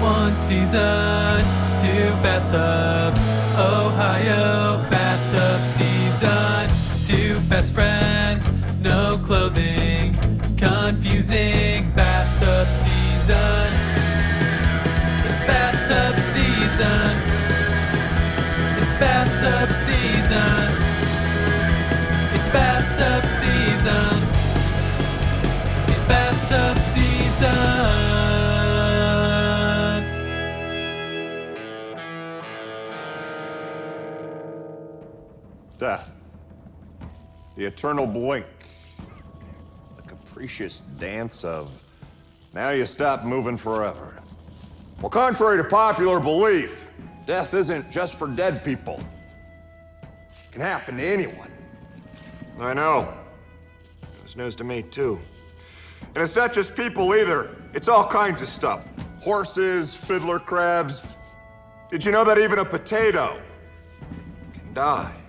One season, two bathtubs. Ohio bathtub season. Two best friends, no clothing. Confusing bathtub season. The eternal blink. The capricious dance of now you stop moving forever. Well, contrary to popular belief, death isn't just for dead people. It can happen to anyone. I know. It was news to me, too. And it's not just people either. It's all kinds of stuff. Horses, fiddler crabs. Did you know that even a potato can die?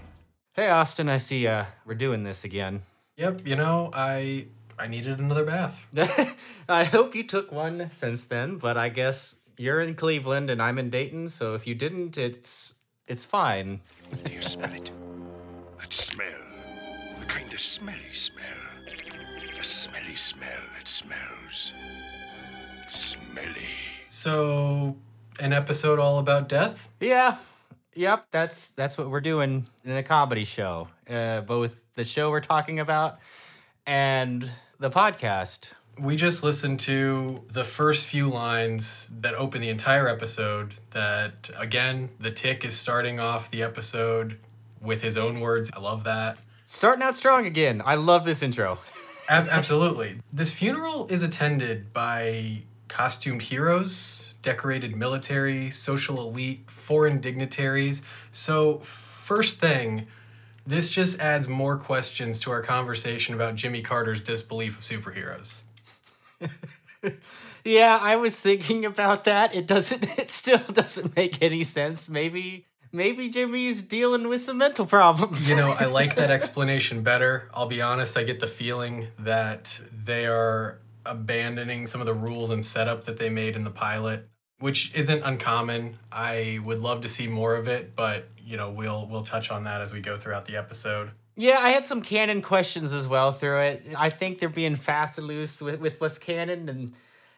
Hey, Austin, I see uh, we're doing this again. Yep, you know, I I needed another bath. I hope you took one since then, but I guess you're in Cleveland and I'm in Dayton, so if you didn't, it's it's fine. Do you smell it? That smell. The kind of smelly smell. A smelly smell that smells. Smelly. So, an episode all about death? Yeah. Yep, that's that's what we're doing in a comedy show. Uh, both the show we're talking about and the podcast. We just listened to the first few lines that open the entire episode. That, again, the tick is starting off the episode with his own words. I love that. Starting out strong again. I love this intro. Ab- absolutely. This funeral is attended by costumed heroes, decorated military, social elite, foreign dignitaries. So, first thing, this just adds more questions to our conversation about Jimmy Carter's disbelief of superheroes. Yeah, I was thinking about that. It doesn't it still doesn't make any sense. Maybe maybe Jimmy's dealing with some mental problems. You know, I like that explanation better. I'll be honest, I get the feeling that they are abandoning some of the rules and setup that they made in the pilot, which isn't uncommon. I would love to see more of it, but you know, we'll we'll touch on that as we go throughout the episode. Yeah, I had some canon questions as well through it. I think they're being fast and loose with, with what's canon and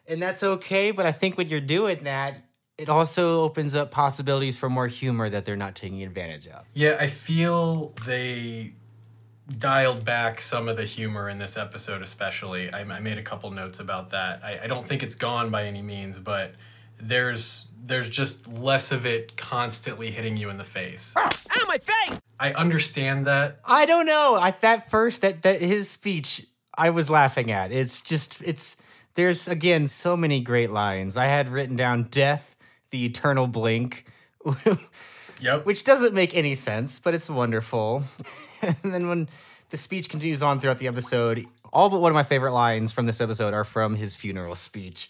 and that's okay, but I think when you're doing that, it also opens up possibilities for more humor that they're not taking advantage of. Yeah, I feel they dialed back some of the humor in this episode, especially. I, I made a couple notes about that. I, I don't think it's gone by any means, but there's there's just less of it constantly hitting you in the face. Ow, my face! I understand that. I don't know. I that first that that his speech I was laughing at. It's just it's there's again so many great lines. I had written down death, the eternal blink. Yep. Which doesn't make any sense, but it's wonderful. and then when the speech continues on throughout the episode, all but one of my favorite lines from this episode are from his funeral speech.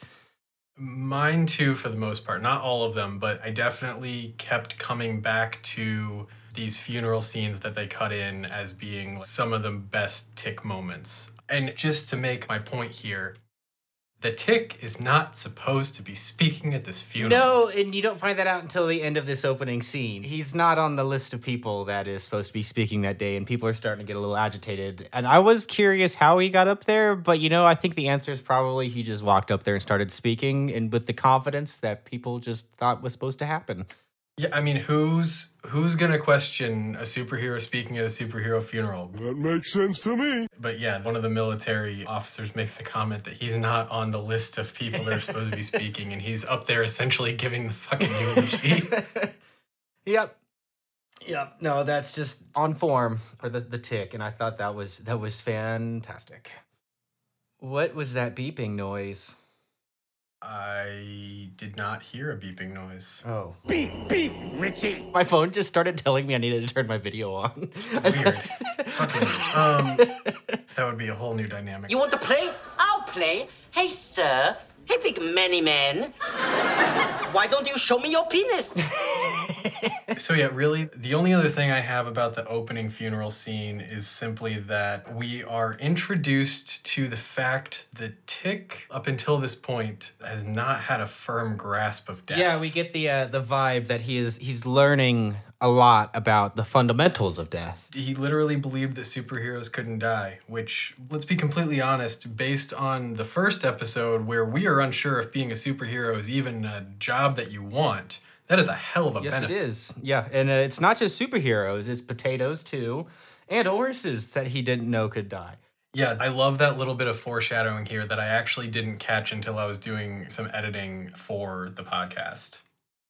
Mine too, for the most part. Not all of them, but I definitely kept coming back to these funeral scenes that they cut in as being some of the best tick moments. And just to make my point here, the tick is not supposed to be speaking at this funeral. No, and you don't find that out until the end of this opening scene. He's not on the list of people that is supposed to be speaking that day, and people are starting to get a little agitated. And I was curious how he got up there, but you know, I think the answer is probably he just walked up there and started speaking, and with the confidence that people just thought was supposed to happen. Yeah, I mean, who's who's gonna question a superhero speaking at a superhero funeral? That makes sense to me. But yeah, one of the military officers makes the comment that he's not on the list of people that are supposed to be speaking, and he's up there essentially giving the fucking eulogy. Yep. Yep. No, that's just on form for the, the tick, and I thought that was that was fantastic. What was that beeping noise? I did not hear a beeping noise. Oh. Beep, beep, Richie! My phone just started telling me I needed to turn my video on. Weird. Fucking weird. Um, that would be a whole new dynamic. You want to play? I'll play. Hey, sir. Hey, big many man. Why don't you show me your penis? So yeah, really, the only other thing I have about the opening funeral scene is simply that we are introduced to the fact that Tick, up until this point, has not had a firm grasp of death. Yeah, we get the uh, the vibe that he is he's learning a lot about the fundamentals of death. he literally believed that superheroes couldn't die, which, let's be completely honest, based on the first episode where we are unsure if being a superhero is even a job that you want, that is a hell of a Yes, benefit. it is. Yeah, and uh, it's not just superheroes; it's potatoes too, and horses that he didn't know could die. Yeah, I love that little bit of foreshadowing here that I actually didn't catch until I was doing some editing for the podcast.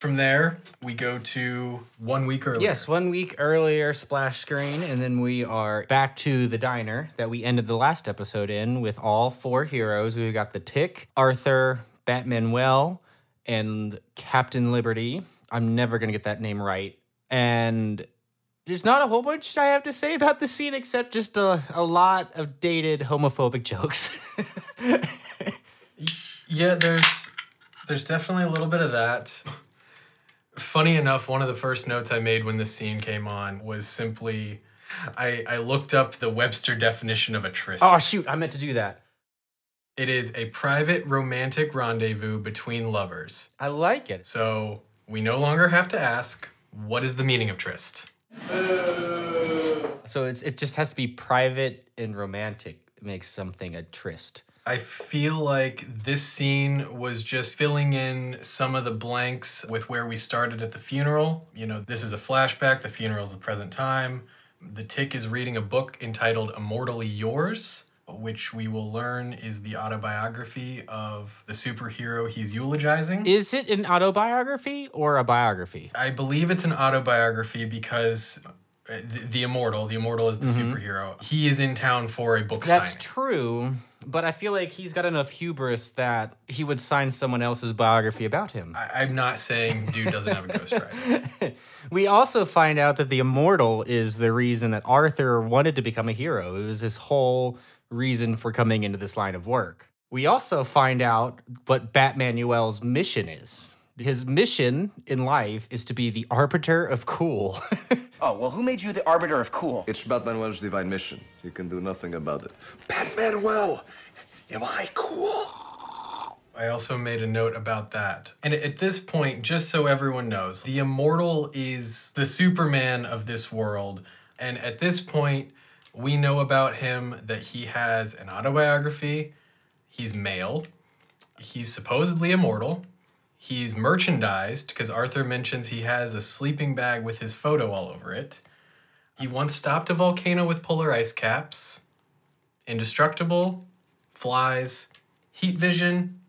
From there, we go to one week earlier. Yes, one week earlier, splash screen, and then we are back to the diner that we ended the last episode in with all four heroes. We've got the Tick, Arthur, Batmanuel, and Captain Liberty. I'm never gonna get that name right. And there's not a whole bunch I have to say about the scene except just a, a lot of dated homophobic jokes. Yeah, there's there's definitely a little bit of that. Funny enough, one of the first notes I made when this scene came on was simply I, I looked up the Webster definition of a tryst. oh shoot, I meant to do that. It is a private romantic rendezvous between lovers. I like it. So we no longer have to ask, what is the meaning of tryst? So it's it just has to be private and romantic makes something a tryst. I feel like this scene was just filling in some of the blanks with where we started at the funeral. You know, this is a flashback, the funeral is the present time. The Tick is reading a book entitled Immortally Yours, which we will learn is the autobiography of the superhero he's eulogizing. Is it an autobiography or a biography? I believe it's an autobiography because uh, the, the immortal, the immortal is the superhero. He is in town for a book Mm-hmm. That's signing. true, but I feel like he's got enough hubris that he would sign someone else's biography about him. I, I'm not saying dude doesn't have a ghostwriter. we also find out that the immortal is the reason that Arthur wanted to become a hero. It was his whole reason for coming into this line of work. We also find out what Batmanuel's mission is. His mission in life is to be the arbiter of cool. Oh, well, who made you the arbiter of cool? It's Batmanuel's divine mission. You can do nothing about it. Batmanuel, am I cool? I also made a note about that. And at this point, just so everyone knows, the immortal is the Superman of this world. And at this point, we know about him that he has an autobiography, he's male, he's supposedly immortal, he's merchandised because Arthur mentions he has a sleeping bag with his photo all over it. He once stopped a volcano with polar ice caps, indestructible, flies, heat vision,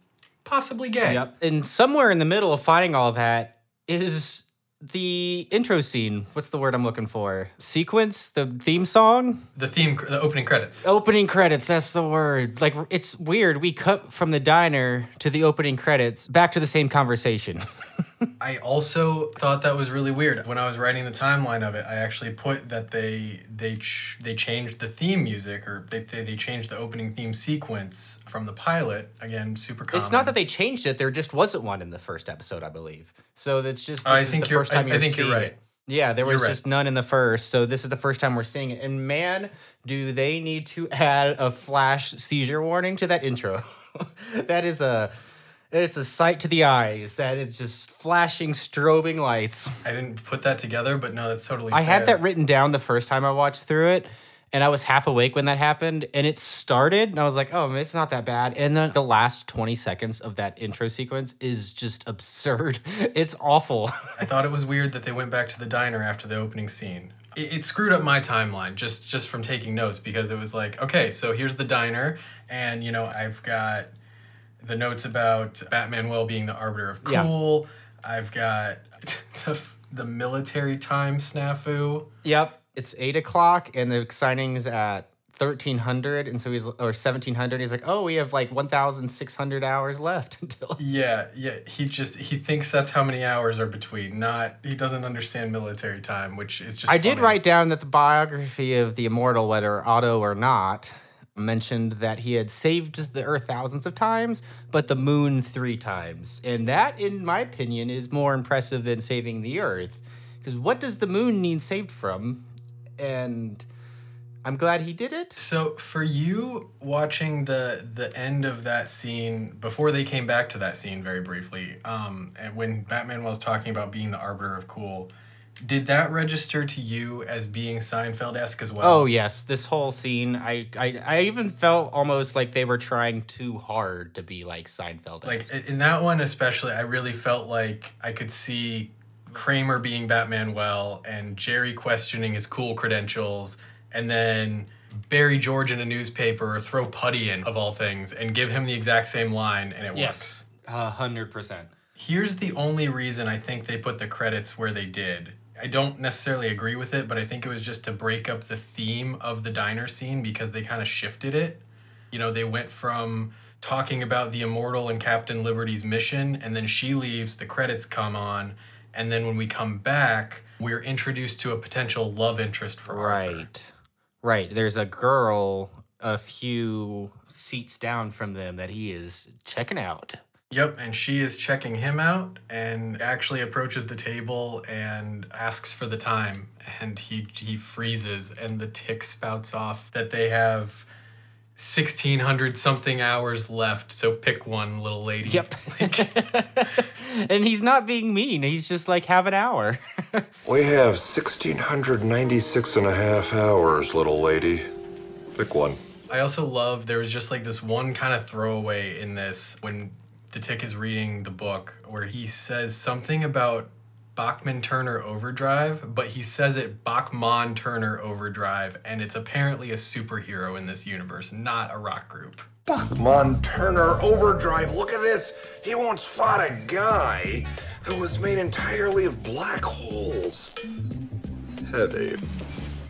possibly gay. Yep. And somewhere in the middle of finding all that is the intro scene. What's the word I'm looking for? Sequence? The theme song? The theme, the opening credits. Opening credits, that's the word. Like, it's weird. We cut from the diner to the opening credits back to the same conversation. I also thought that was really weird. When I was writing the timeline of it, I actually put that they they ch- they changed the theme music or they they, they changed the opening theme sequence from the pilot. Again, super common. it's not that they changed it, there just wasn't one in the first episode, I believe. So it's just, this I is think the you're- first time I- I you're think you're right. it. Yeah, there was right. just none in the first. So this is the first time we're seeing it. And man, do they need to add a flash seizure warning to that intro. that is a it's a sight to the eyes. That it's just flashing strobing lights. I didn't put that together, but no, that's totally. I had that written down the first time I watched through it, and I was half awake when that happened. And it started, and I was like, "Oh, it's not that bad." And then the last twenty seconds of that intro sequence is just absurd. It's awful. I thought it was weird that they went back to the diner after the opening scene. It, it screwed up my timeline just just from taking notes because it was like, okay, so here's the diner, and you know I've got the notes about Batmanuel being the arbiter of Yeah. cool. I've got the, the military time snafu. yep, it's eight o'clock, and the signing's at thirteen hundred, and so he's or seventeen hundred. He's like, "Oh, we have like one thousand six hundred hours left until." Yeah, yeah. He just he thinks that's how many hours are between. Not he doesn't understand military time, which is just. I did write down that the biography of the immortal, whether Otto or not, mentioned that he had saved the Earth thousands of times, but the moon three times. And that, in my opinion, is more impressive than saving the Earth. Because what does the moon need saved from? And I'm glad he did it. So for you watching the the end of that scene before they came back to that scene very briefly, um, and when Batman was talking about being the arbiter of cool, did that register to you as being Seinfeld esque as well? Oh yes, this whole scene, I, I I even felt almost like they were trying too hard to be like Seinfeld. Like in that one especially, I really felt like I could see Kramer being Batmanuel and Jerry questioning his cool credentials, and then Barry George in a newspaper throw Puddy in of all things and give him the exact same line, and it works. yes, a hundred percent. Here's the only reason I think they put the credits where they did. I don't necessarily agree with it, but I think it was just to break up the theme of the diner scene because they kind of shifted it. You know, they went from talking about the Immortal and Captain Liberty's mission, and then she leaves, the credits come on, and then when we come back, we're introduced to a potential love interest for Arthur. Right, right. There's a girl a few seats down from them that he is checking out. Yep, and she is checking him out and actually approaches the table and asks for the time and he he freezes and the tick spouts off that they have 1600 something hours left, so pick one little lady. Yep. and he's not being mean. He's just like have an hour. We have 1,696 and a half hours, little lady. Pick one. I also love there was just like this one kind of throwaway in this when the tick is reading the book where he says something about Bachman Turner Overdrive, but he says it Bachman Turner Overdrive, and it's apparently a superhero in this universe, not a rock group. Bachman Turner Overdrive. Look at this. He once fought a guy who was made entirely of black holes. Heavy.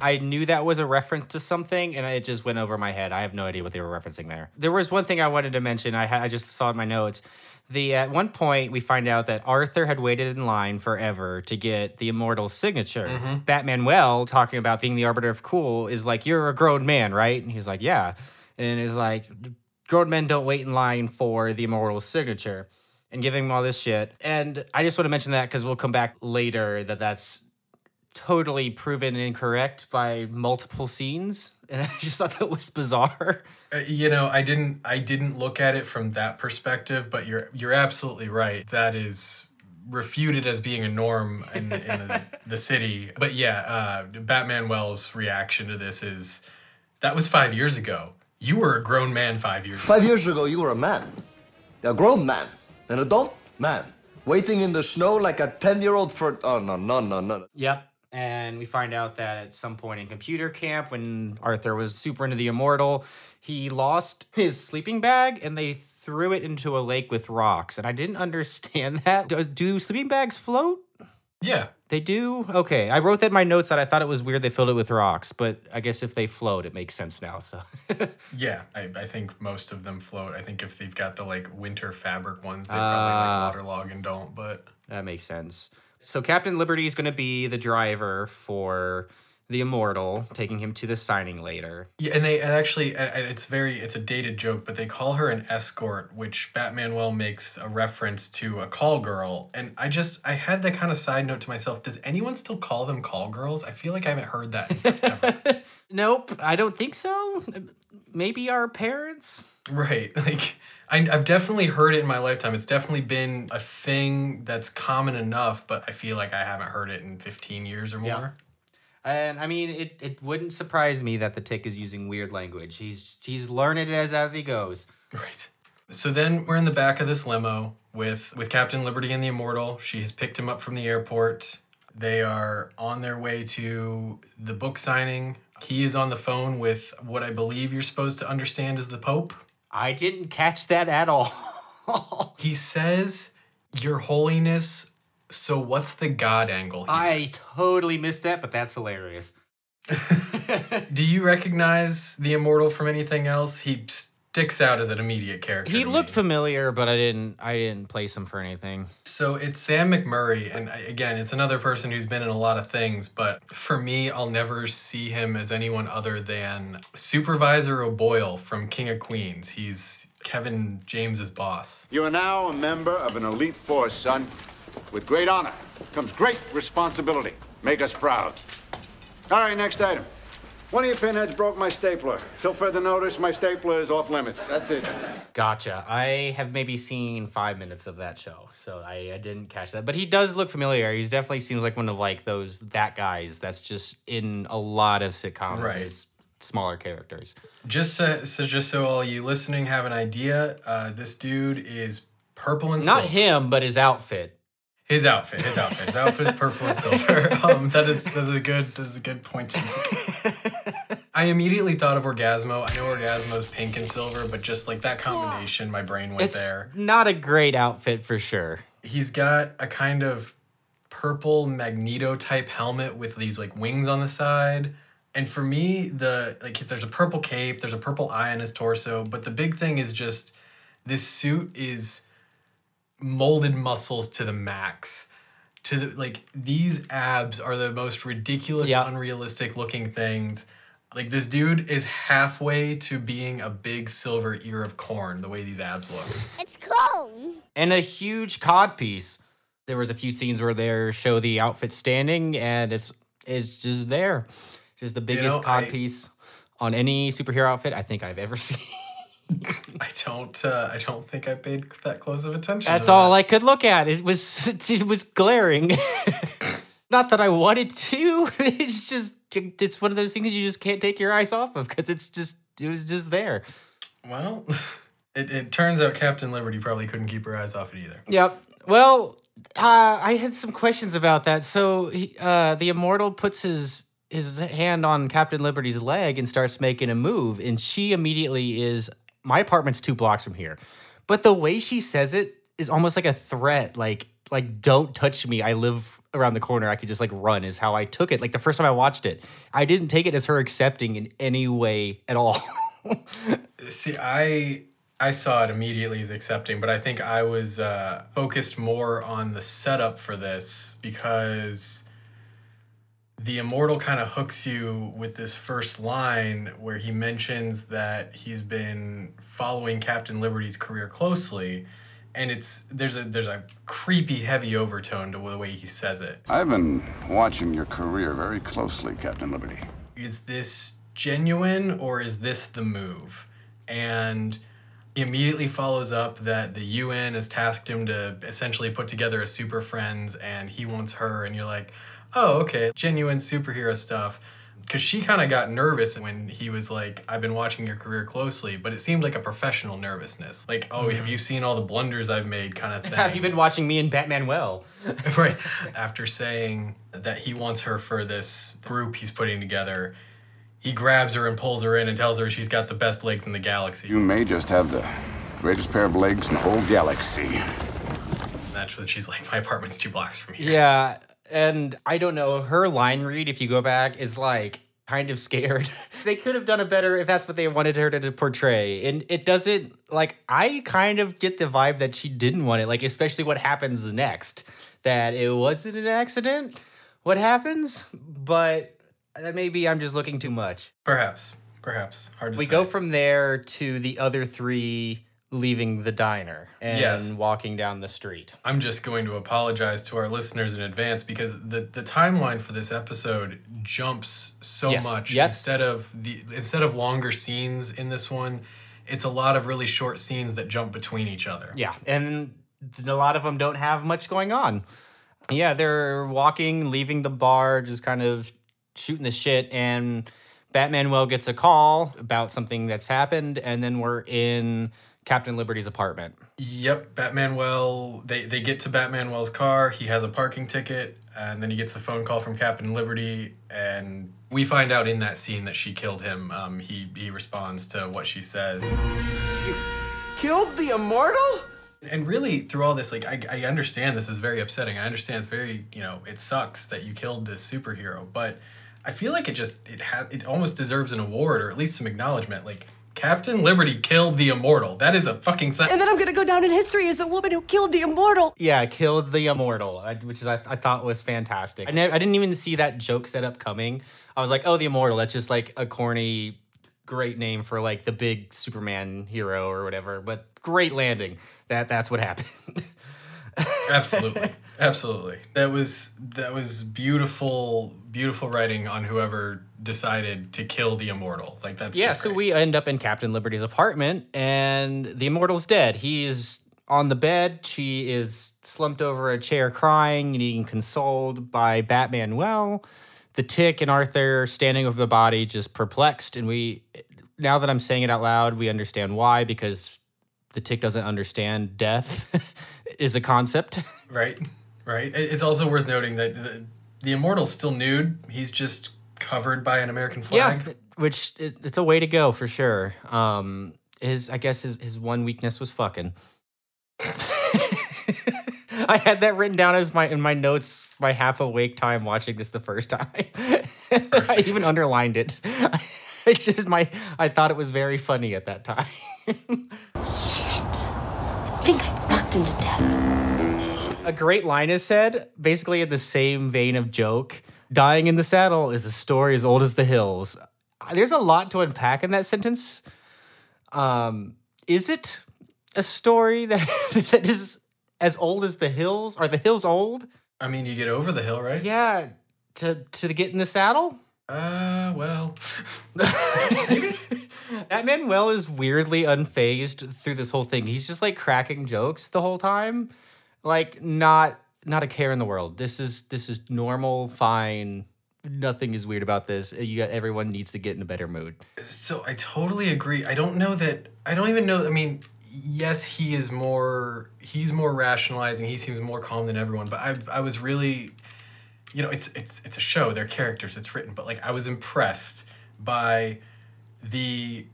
I knew that was a reference to something, and it just went over my head. I have no idea what they were referencing there. There was one thing I wanted to mention. I, ha- I just saw in my notes. The at one point we find out that Arthur had waited in line forever to get the immortal signature. Mm-hmm. Batmanuel talking about being the arbiter of cool is like you're a grown man, right? And he's like, yeah, and it's like grown men don't wait in line for the immortal signature and giving him all this shit. And I just want to mention that because we'll come back later that that's totally proven incorrect by multiple scenes. And I just thought that was bizarre. Uh, you know, I didn't I didn't look at it from that perspective, but you're you're absolutely right. That is refuted as being a norm in the, in the, the city. But yeah, uh, Batmanuel's reaction to this is that was five years ago. You were a grown man five years ago. Five years ago, you were a man. A grown man. An adult man. Waiting in the snow like a 10 year old for. Oh, no, no, no, no. Yep. And we find out that at some point in computer camp, when Arthur was super into the immortal, he lost his sleeping bag and they threw it into a lake with rocks. And I didn't understand that. Do, do sleeping bags float? Yeah. They do? Okay. I wrote that in my notes that I thought it was weird they filled it with rocks, but I guess if they float, it makes sense now. So Yeah, I, I think most of them float. I think if they've got the like winter fabric ones, they Ah. probably like waterlog and don't. But that makes sense. So Captain Liberty is going to be the driver for the immortal, taking him to the signing later. Yeah, and they and actually, and and it's very, it's a dated joke, but they call her an escort, which Batmanuel makes a reference to a call girl. And I just, I had that kind of side note to myself. Does anyone still call them call girls? I feel like I haven't heard that. ever. Nope, I don't think so. Maybe our parents. right. Like, I, I've definitely heard it in my lifetime. It's definitely been a thing that's common enough, but I feel like I haven't heard it in 15 years or more. Yeah. And I mean, it, it wouldn't surprise me that the tick is using weird language. He's he's learning it as as he goes. Right. So then we're in the back of this limo with with Captain Liberty and the Immortal. She has picked him up from the airport. They are on their way to the book signing. He is on the phone with what I believe you're supposed to understand is the Pope. I didn't catch that at all. He says, "Your Holiness." So what's the God angle here? I totally missed that, but that's hilarious. Do you recognize the Immortal from anything else? He sticks out as an immediate character. He looked me. familiar, but I didn't I didn't place him for anything. So it's Sam McMurray, and again, it's another person who's been in a lot of things, but for me, I'll never see him as anyone other than Supervisor O'Boyle from King of Queens. He's Kevin James's boss. You are now a member of an elite force, son. With great honor comes great responsibility. Make us proud. All right, next item. One of your pinheads broke my stapler. Till further notice, my stapler is off limits. That's it. Gotcha. I have maybe seen five minutes of that show, so I, I didn't catch that. But he does look familiar. He's definitely seems like one of like those that guys that's just in a lot of sitcoms Right. as smaller characters. Just so, so just so all you listening have an idea, uh, this dude is purple and Not silver. him, but his outfit. His outfit, his outfit, his outfit is purple and silver. Um, that is that's a good that's a good point to make. I immediately thought of Orgasmo. I know Orgasmo Orgasmo's pink and silver, but just like that combination, my brain went It's there. not a great outfit for sure. He's got a kind of purple Magneto type helmet with these like wings on the side. And for me, the like there's a purple cape, there's a purple eye on his torso, but the big thing is just this suit is molded muscles to the max. To the like these abs are the most ridiculous, Yeah. unrealistic looking things. Like this dude is halfway to being a big silver ear of corn, the way these abs look. It's cold. And a huge cod piece. There was a few scenes where they show the outfit standing, and it's it's just there, just the biggest know, cod I- piece on any superhero outfit I think I've ever seen. I don't. Uh, I don't think I paid that close of attention. That's all. I could look at. It was it was glaring. Not that I wanted to. It's just it's one of those things you just can't take your eyes off of because it's just it was just there. Well, it, it turns out Captain Liberty probably couldn't keep her eyes off it either. Yep. Well, uh, I had some questions about that. So he, uh, the immortal puts his his hand on Captain Liberty's leg and starts making a move, and she immediately is my apartment's two blocks from here. But the way she says it is almost like a threat, like like don't touch me. I live around the corner. I could just like run. Is how I took it. Like the first time I watched it, I didn't take it as her accepting in any way at all. See, I I saw it immediately as accepting, but I think I was uh, focused more on the setup for this because the immortal kind of hooks you with this first line where he mentions that he's been following Captain Liberty's career closely. And it's there's a there's a creepy heavy overtone to the way he says it. I've been watching your career very closely, Captain Liberty. is this genuine or is this the move? And he immediately follows up that the UN has tasked him to essentially put together a super friends and he wants her and you're like, "Oh, okay, genuine superhero stuff." Cuz she kind of got nervous when he was like, "I've been watching your career closely," but it seemed like a professional nervousness. Like, "Oh, have you mm. seen all the blunders I've made?" kind of thing. Have you been watching me and Batmanuel? right after saying that he wants her for this group he's putting together he grabs her and pulls her in and tells her she's got the best legs in the galaxy You may just have the greatest pair of legs in the whole galaxy. that's what she's like my apartment's two blocks from here Yeah, and I don't know. Her line read, if you go back, is like kind of scared. they could have done it better if that's what they wanted her to portray. And it doesn't like I kind of get the vibe that she didn't want it, like especially what happens next. That it wasn't an accident. What happens? But maybe I'm just looking too much. perhaps perhaps hard to We say. go from there to the other three leaving the diner and Yes. walking down the street. I'm just going to apologize to our listeners in advance because the, the timeline for this episode jumps so Yes, much. yes. Instead of the instead of longer scenes in this one, it's a lot of really short scenes that jump between each other. Yeah, and a lot of them don't have much going on. Yeah, they're walking, leaving the bar, just kind of shooting the shit, and Batmanuel gets a call about something that's happened, and then we're in Captain Liberty's apartment. Yep, Batmanuel. They they get to Batmanuel's car. He has a parking ticket, and then he gets the phone call from Captain Liberty, and we find out in that scene that she killed him. Um, he he responds to what she says, You Killed the immortal? and really through all this, like I I understand this is very upsetting. I understand it's very you know it sucks that you killed this superhero, but I feel like it just it has it almost deserves an award or at least some acknowledgement. Like Captain Liberty killed the immortal. That is a fucking sen- And then I'm gonna go down in history as the woman who killed the immortal. Yeah, killed the immortal, which is I, I thought was fantastic. I, ne- I didn't even see that joke set up coming. I was like, oh, the immortal. That's just like a corny, great name for like the big Superman hero or whatever. But great landing. That that's what happened. Absolutely. Absolutely. That was that was beautiful beautiful writing on whoever decided to kill the immortal. Like that's yeah, so we end up in Captain Liberty's apartment, and the immortal's dead. He is on the bed. She is slumped over a chair crying, needing consoled by Batmanuel, the tick and Arthur standing over the body, just perplexed. And we, now that I'm saying it out loud, we understand why because the tick doesn't understand death is a concept. Right. Right. It's also worth noting that the, the immortal's still nude. He's just covered by an American flag. Yeah, which is, it's a way to go for sure. Um, his I guess his his one weakness was fucking. I had that written down as my in my notes my half awake time watching this the first time. I even underlined it. It's just my I thought it was very funny at that time. Shit. I think I fucked him to death. a great line is said, basically in the same vein of joke. Dying in the saddle is a story as old as the hills. There's a lot to unpack in that sentence. Um, is it a story that that is as old as the hills? Are the hills old? I mean, you get over the hill, right? Yeah, to to get in the saddle. Uh, well, Batmanuel is weirdly unfazed through this whole thing. He's just like cracking jokes the whole time, like not not a care in the world. This is this is normal, fine. Nothing is weird about this. Uh, you got everyone needs to get in a better mood. So I totally agree. I don't know that. I don't even know. I mean, yes, he is more. He's more rationalizing. He seems more calm than everyone. But I, I was really, you know, it's it's it's a show. They're characters. It's written. But like, I was impressed by the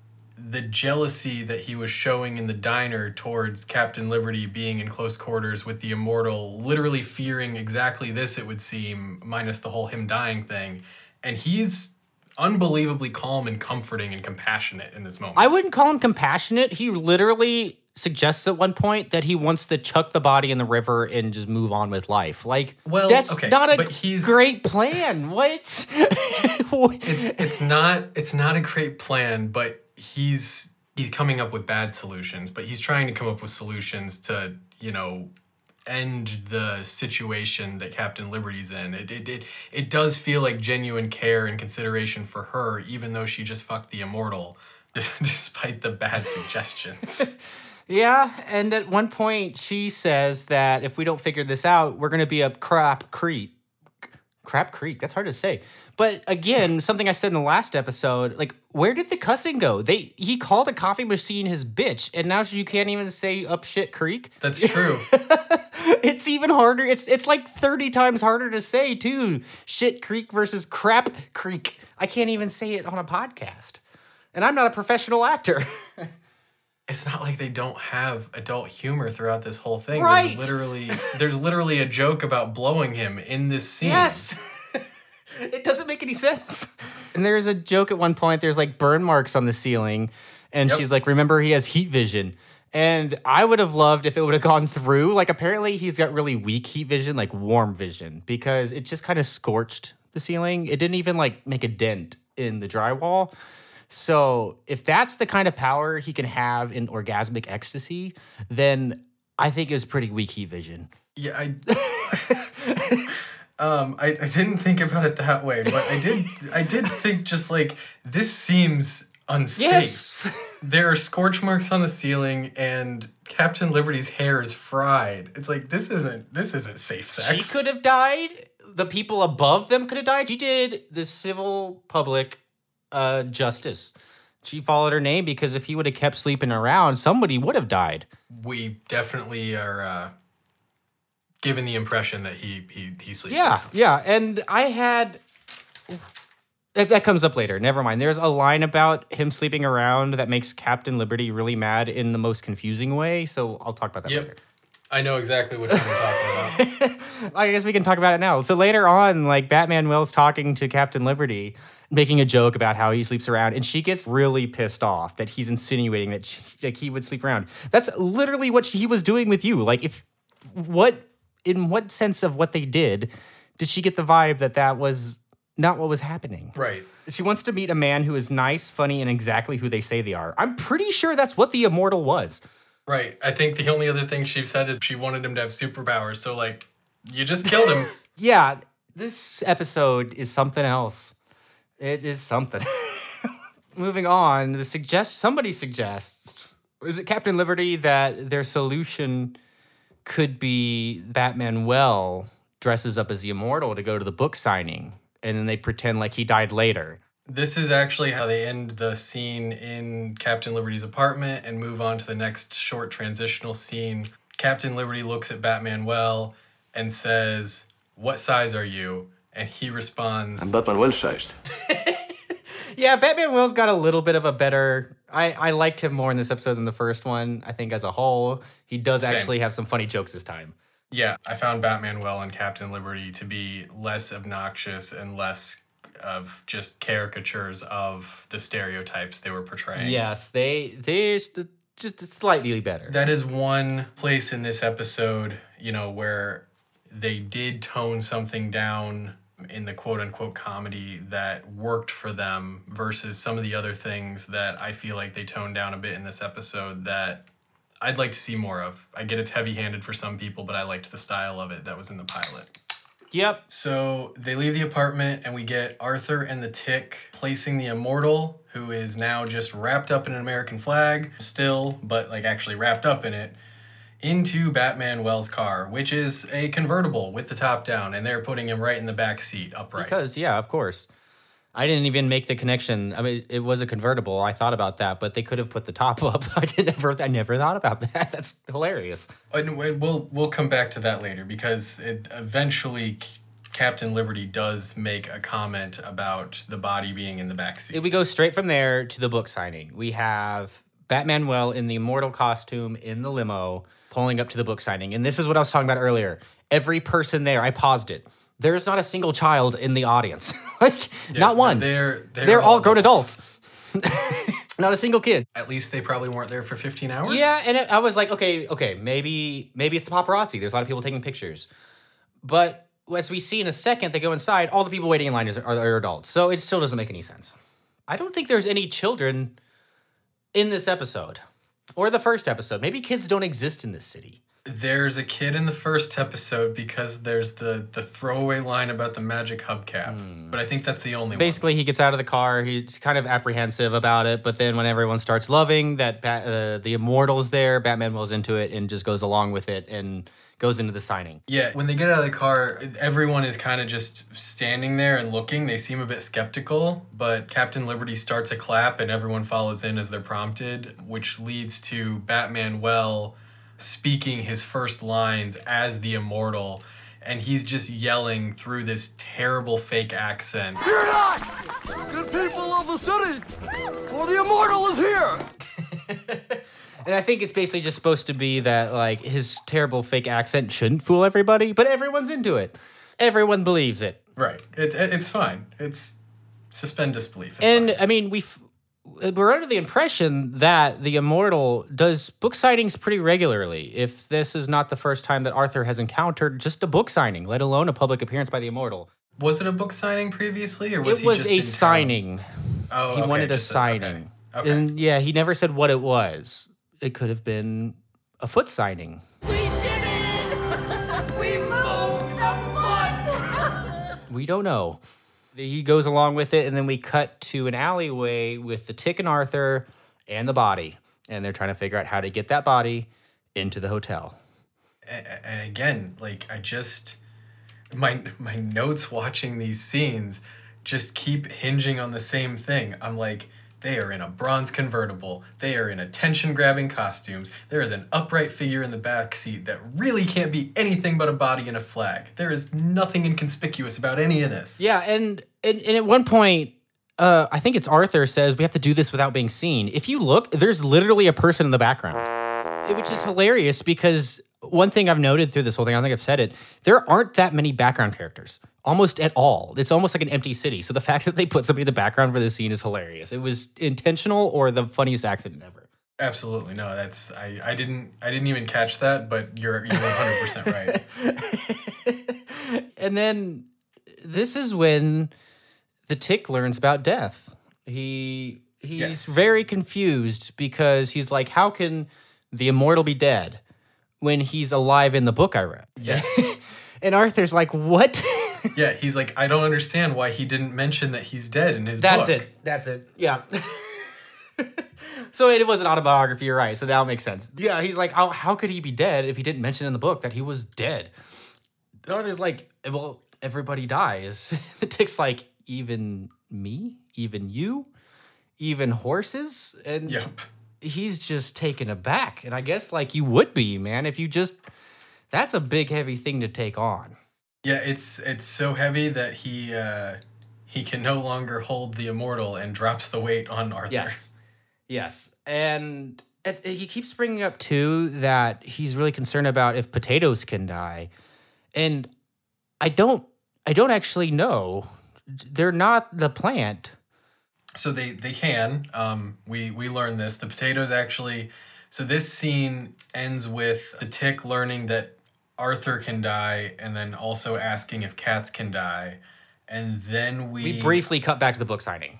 the jealousy that he was showing in the diner towards Captain Liberty being in close quarters with the immortal, literally fearing exactly this, it would seem, minus the whole him dying thing. And he's unbelievably calm and comforting and compassionate in this moment. I wouldn't call him compassionate. He literally suggests at one point that he wants to chuck the body in the river and just move on with life. Like, Well, that's okay, not a great plan. What? it's it's not it's not a great plan, but he's he's coming up with bad solutions, but he's trying to come up with solutions to, you know, end the situation that Captain Liberty's in. It it it, it does feel like genuine care and consideration for her, even though she just fucked the immortal, despite the bad suggestions. Yeah, and at one point she says that if we don't figure this out, we're going to be a crap creek. Crap Creek. That's hard to say. But again, something I said in the last episode, like where did the cussing go? They he called a coffee machine his bitch, and now you can't even say up shit creek. That's true. it's even harder. It's it's like 30 times harder to say too. Shit creek versus crap creek. I can't even say it on a podcast. And I'm not a professional actor. it's not like they don't have adult humor throughout this whole thing. Right. There's literally there's literally a joke about blowing him in this scene. Yes. it doesn't make any sense. And there's a joke at one point, there's like burn marks on the ceiling. And Yep. she's like, remember, he has heat vision. And I would have loved if it would have gone through. Like, apparently, he's got really weak heat vision, like warm vision, because it just kind of scorched the ceiling. It didn't even like make a dent in the drywall. So, if that's the kind of power he can have in orgasmic ecstasy, then I think it's pretty weak heat vision. Yeah, I um I, I didn't think about it that way, but I did I did think just like this seems unsafe. Yes. There are scorch marks on the ceiling and Captain Liberty's hair is fried. It's like this isn't this isn't safe sex. She could have died. The people above them could have died. She did the civil public uh, justice. She followed her name because if he would have kept sleeping around, somebody would have died. we definitely are uh given the impression that he he he sleeps. Yeah, yeah. And I had that, that comes up later. Never mind. There's a line about him sleeping around that makes Captain Liberty really mad in the most confusing way. So I'll talk about that Yep. later. I know exactly what you're talking about. I guess we can talk about it now. So later on, like Batmanuel's talking to Captain Liberty, making a joke about how he sleeps around, and she gets really pissed off that he's insinuating that she, like he would sleep around. That's literally what he was doing with you. Like, if what in what sense of what they did did she get the vibe that that was not what was happening? Right. She wants to meet a man who is nice, funny, and exactly who they say they are. I'm pretty sure that's what the immortal was. Right. I think the only other thing she said is she wanted him to have superpowers. So like You just killed him. Yeah, this episode is something else. It is something. Moving on, the suggest somebody suggests is it Captain Liberty that their solution could be Batmanuel dresses up as the immortal to go to the book signing and then they pretend like he died later. This is actually how they end the scene in Captain Liberty's apartment and move on to the next short transitional scene. Captain Liberty looks at Batmanuel and says, What size are you? And he responds, I'm Batmanuel sized. Yeah, Batmanuel's got a little bit of a better. I, I liked him more in this episode than the first one. I think as a whole, he does Same. actually have some funny jokes this time. Yeah, I found Batmanuel and Captain Liberty to be less obnoxious and less of just caricatures of the stereotypes they were portraying. Yes, they they're st- just slightly better. That is one place in this episode, you know, where they did tone something down in the quote unquote comedy that worked for them versus some of the other things that I feel like they toned down a bit in this episode that I'd like to see more of. I get it's heavy handed for some people, but I liked the style of it that was in the pilot. Yep. So they leave the apartment, and we get Arthur and the Tick placing the immortal, who is now just wrapped up in an American flag, still, but like actually wrapped up in it, into Batmanuel's car, which is a convertible with the top down, and they're putting him right in the back seat, upright. Because yeah, of course. I didn't even make the connection. I mean, it was a convertible. I thought about that, but they could have put the top up. I never. I never thought about that. That's hilarious. And we- we'll we'll come back to that later because it eventually Captain Liberty does make a comment about the body being in the back seat. We go straight from there to the book signing. We have Batmanuel in the immortal costume in the limo pulling up to the book signing. And this is what I was talking about earlier. Every person there, I paused it. There's not a single child in the audience. like, not one. They're they're, They're all grown adults. not a single kid. At least they probably weren't there for 15 hours. Yeah, and it, I was like, okay, okay, maybe maybe it's the paparazzi. There's a lot of people taking pictures, but as we see in a second, they go inside. All the people waiting in line is, are, are adults, so it still doesn't make any sense. I don't think there's any children in this episode or the first episode. Maybe kids don't exist in this city. There's a kid in the first episode because there's the the throwaway line about the magic hubcap, but I think that's the only one. Basically, he gets out of the car. He's kind of apprehensive about it, but then when everyone starts loving that uh, the immortal's there, Batmanuel's into it and just goes along with it and goes into the signing. Yeah, when they get out of the car, everyone is kind of just standing there and looking. They seem a bit skeptical, but Captain Liberty starts a clap and everyone follows in as they're prompted, which leads to Batmanuel speaking his first lines as the immortal. And he's just yelling through this terrible fake accent. Fear not! Good people of the city! For the immortal is here! And I think it's basically just supposed to be that like his terrible fake accent shouldn't fool everybody, but everyone's into it. Everyone believes it. Right. It, it- it's fine. It's suspend disbelief. It's And I mean, we we're under the impression that the immortal does book signings pretty regularly. If this is not the first time that Arthur has encountered just a book signing, let alone a public appearance by the immortal. Was it a book signing previously, or was it he was just a in town? signing. Oh, he okay, wanted a just a- signing. okay. And yeah, he never said what it was. It could have been a foot signing. We did it! we moved the foot! We don't know. He goes along with it, and then we cut to an alleyway with the Tick and Arthur and the body. And they're trying to figure out how to get that body into the hotel. and again, like I just my my notes watching these scenes just keep hinging on the same thing. I'm like, they are in a bronze convertible. They are in attention grabbing costumes. There is an upright figure in the back seat that really can't be anything but a body and a flag. There is nothing inconspicuous about any of this. Yeah, and and, and at one point, uh, I think it's Arthur says we have to do this without being seen. If you look, there's literally a person in the background, which is hilarious because one thing I've noted through this whole thing, I don't think I've said it, there aren't that many background characters, almost at all. It's almost like an empty city. So the fact that they put somebody in the background for this scene is hilarious. It was intentional or the funniest accident ever. Absolutely no. That's I, I didn't I didn't even catch that, but you're you're 100 percent right. and then this is when the tick learns about death. He he's Yes. very confused because he's like, how can the immortal be dead when he's alive in the book I read? Yes. And Arthur's like, "What?" yeah, he's like, I don't understand why he didn't mention that he's dead in his book. That's book. it. That's it. Yeah. so it was an autobiography, you're right. So that makes sense. Yeah, he's like, how, how could he be dead if he didn't mention in the book that he was dead? And Arthur's like, well, everybody dies. the tick's like, even me? Even you? Even horses? And Yep. He's just taken aback. And I guess like you would be, man, if you just that's a big heavy thing to take on. Yeah, it's it's so heavy that he uh he can no longer hold the immortal and drops the weight on Arthur. Yes. Yes. And it, it- he keeps bringing up too that he's really concerned about if potatoes can die. And I don't I don't actually know. They're not the plant. So they they can. Um, we we learned this. The potatoes actually. So this scene ends with the tick learning that Arthur can die, and then also asking if cats can die, and then we We briefly cut back to the book signing.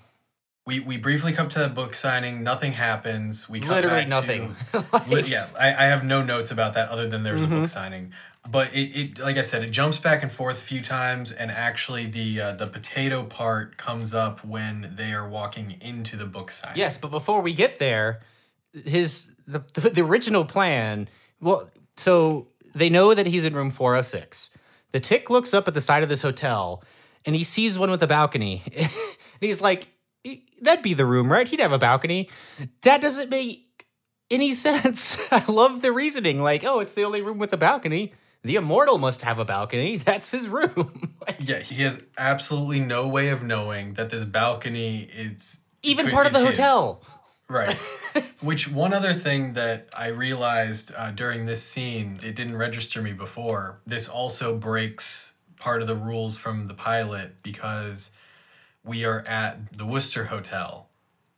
we we briefly come to the book signing. Nothing happens. We cut Literally nothing. To, Li- yeah, I, I have no notes about that other than there's a Mhm. book signing. But it, it like I said, it jumps back and forth a few times, and actually the uh, the potato part comes up when they are walking into the book signing. Yes, but before we get there, his the, the original plan. Well, so they know that he's in room 406. The tick looks up at the side of this hotel, and he sees one with a balcony. he's like, "E- "That'd be the room, right? He'd have a balcony." That doesn't make any sense. I love the reasoning. Like, oh, it's the only room with a balcony. The immortal must have a balcony. That's his room. Yeah, he has absolutely no way of knowing that this balcony is Even part of the his. hotel. Right. Which one other thing that I realized uh, during this scene, it didn't register me before. This also breaks part of the rules from the pilot because we are at the Worcester Hotel.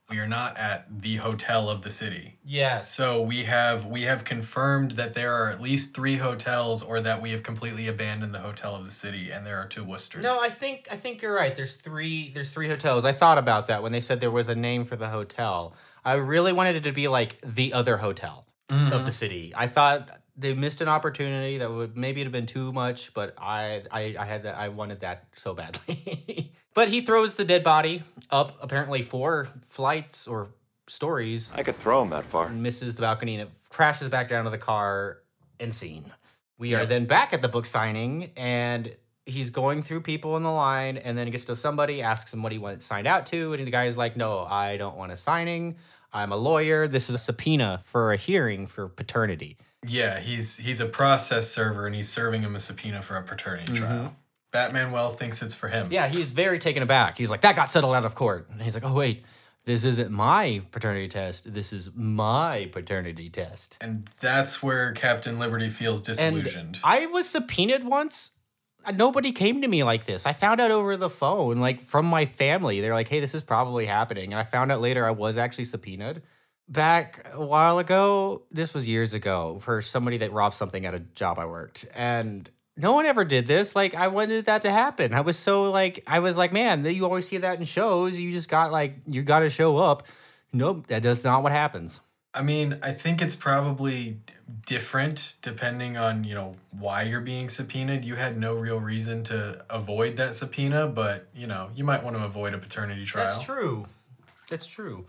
We are not at the hotel of the city. Yes. So we have we have confirmed that there are at least three hotels, or that we have completely abandoned the hotel of the city, and there are two Worcesters. No, I think I think you're right. There's three there's three hotels. I thought about that when they said there was a name for the hotel. I really wanted it to be like the other hotel of Mhm. the city. I thought they missed an opportunity that would maybe it'd have been too much, but I I, I had that I wanted that so badly. but he throws the dead body up apparently four flights or stories. I could throw him that far. and misses the balcony and it crashes back down to the car and scene. We are then back at the book signing and he's going through people in the line and then he gets to somebody, asks him what he wants signed out to, and the guy's like, No, I don't want a signing. I'm a lawyer. This is a subpoena for a hearing for paternity. Yeah, he's he's a process server, and he's serving him a subpoena for a paternity mm-hmm. trial. Batmanuel thinks it's for him. Yeah, he's very taken aback. He's like, That got settled out of court. And he's like, Oh, wait, this isn't my paternity test. This is my paternity test. And that's where Captain Liberty feels disillusioned. And I was subpoenaed once. Nobody came to me like this. I found out over the phone, like from my family. They're like, hey, this is probably happening. And I found out later I was actually subpoenaed. Back a while ago, this was years ago, for somebody that robbed something at a job I worked. And no one ever did this. Like, I wanted that to happen. I was so like, I was like, man, you always see that in shows. You just got like, you got to show up. Nope, that does not what happens. I mean, I think it's probably different depending on, you know, why you're being subpoenaed. You had no real reason to avoid that subpoena, but, you know, you might want to avoid a paternity trial. That's true. That's true.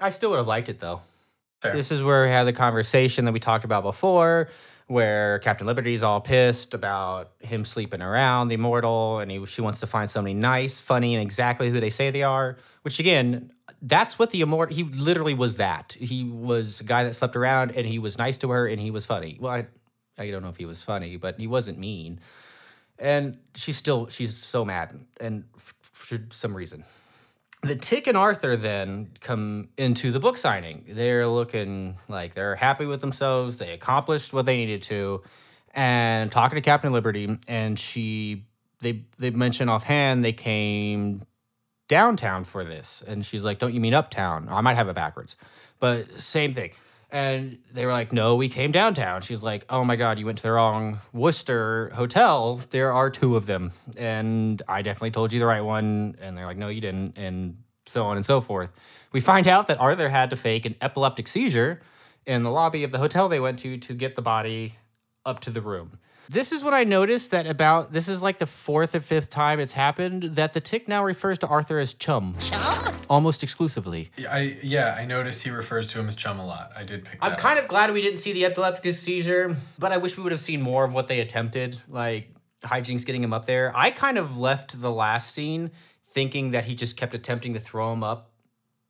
I still would have liked it though. Fair. This is where we had the conversation that we talked about before, where Captain Liberty's all pissed about him sleeping around the immortal, and he, she wants to find somebody nice, funny, and exactly who they say they are. Which again, that's what the immortal. He literally was that. He was a guy that slept around, and he was nice to her, and he was funny. Well, I, I don't know if he was funny, but he wasn't mean. And she's still she's so mad, and for some reason the Tick and Arthur then come into the book signing. They're looking like they're happy with themselves. They accomplished what they needed to, and talking to Captain Liberty, and she they they mention offhand they came downtown for this, and she's like, "Don't you mean uptown?" I might have it backwards, but same thing. And they were like, "No, we came downtown." She's like, "Oh my god, you went to the wrong Worcester hotel. There are two of them, and I definitely told you the right one." And they're like, "No, you didn't," and so on and so forth. We find out that Arthur had to fake an epileptic seizure in the lobby of the hotel they went to to get the body up to the room. This is what I noticed that about this is like the fourth or fifth time it's happened that the tick now refers to Arthur as chum. Chum? Almost exclusively. Yeah, I yeah, I noticed he refers to him as chum a lot. I did pick that I'm kind of glad we didn't see the epileptic seizure, but I wish we would have seen more of what they attempted, like hijinks getting him up there. I kind of left the last scene thinking that he just kept attempting to throw him up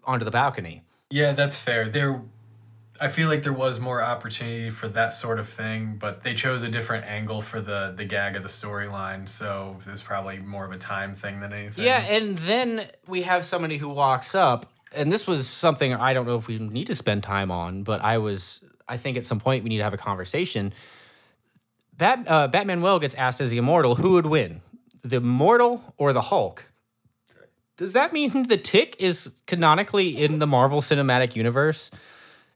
onto the balcony. Yeah, that's fair. There I feel like there was more opportunity for that sort of thing, but they chose a different angle for the the gag of the storyline, so it was probably more of a time thing than anything. Yeah, and then we have somebody who walks up, and this was something I don't know if we need to spend time on, but I was, I think at some point we need to have a conversation. Bat, uh, Batmanuel gets asked as the immortal, who would win, the immortal or the Hulk? Does that mean the Tick is canonically in the Marvel Cinematic Universe?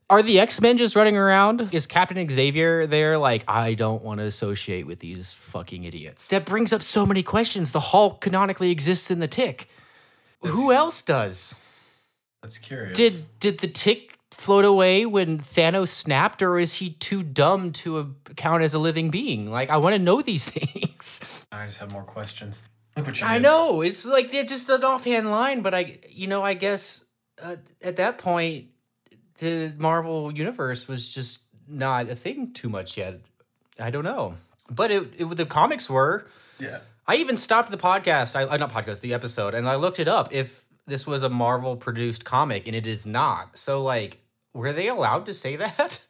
Are the X Men just running around? Is Captain Xavier there? Like, I don't want to associate with these fucking idiots. That brings up so many questions. The Hulk canonically exists in the Tick. Who else does? That's curious. Did did the Tick float away when Thanos snapped, or is he too dumb to uh, count as a living being? Like, I want to know these things. I just have more questions. Look what you I did. know it's like they're just an offhand line, but I, you know, I guess uh, at that point, the Marvel universe was just not a thing too much yet. I don't know, but it, it the comics were. Yeah. I even stopped the podcast. I uh, not podcast, the episode, and I looked it up. If this was a Marvel produced comic, and it is not. So like, were they allowed to say that?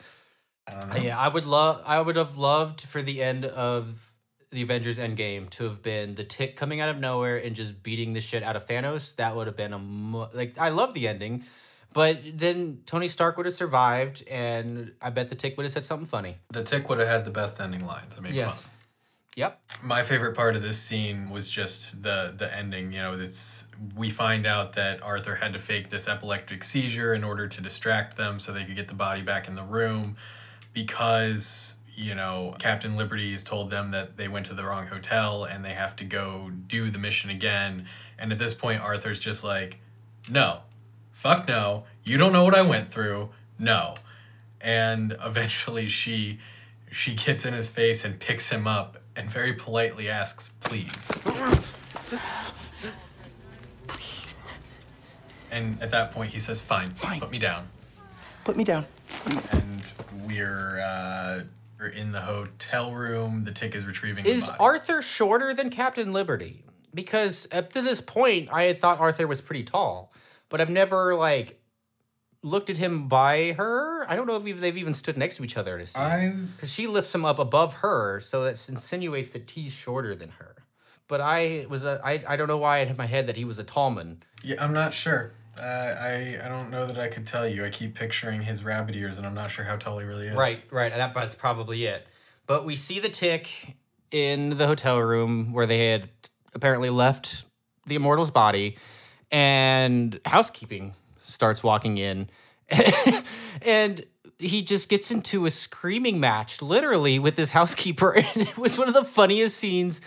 I. Yeah, I would love. I would have loved for the end of the Avengers Endgame to have been the Tick coming out of nowhere and just beating the shit out of Thanos. That would have been a mo- like. I love the ending, but then Tony Stark would have survived, and I bet the Tick would have said something funny. The Tick would have had the best ending lines. I mean, Yes. Yep. My favorite part of this scene was just the the ending. You know, it's we find out that Arthur had to fake this epileptic seizure in order to distract them, so they could get the body back in the room, because you know Captain Liberty has told them that they went to the wrong hotel and they have to go do the mission again. And at this point, Arthur's just like, no, fuck no, you don't know what I went through, no. And eventually she she gets in his face and picks him up and very politely asks, please. Please. And at that point he says, fine, Fine. put me down. Put me down. And we're uh we're in the hotel room. The tick is retrieving Is body. Arthur shorter than Captain Liberty? Because up to this point, I had thought Arthur was pretty tall, but I've never like looked at him by her. I don't know if they've even stood next to each other to see. Because she lifts him up above her, so that insinuates that he's shorter than her. But I was a, I, I don't know why I had my head that he was a tall man. yeah, I'm not sure. Uh, I I don't know that I could tell you. I keep picturing his rabbit ears, and I'm not sure how tall he really is. Right, right. That, that's probably it. But we see the tick in the hotel room where they had apparently left the immortal's body, and housekeeping starts walking in, and he just gets into a screaming match, literally, with his housekeeper, and it was one of the funniest scenes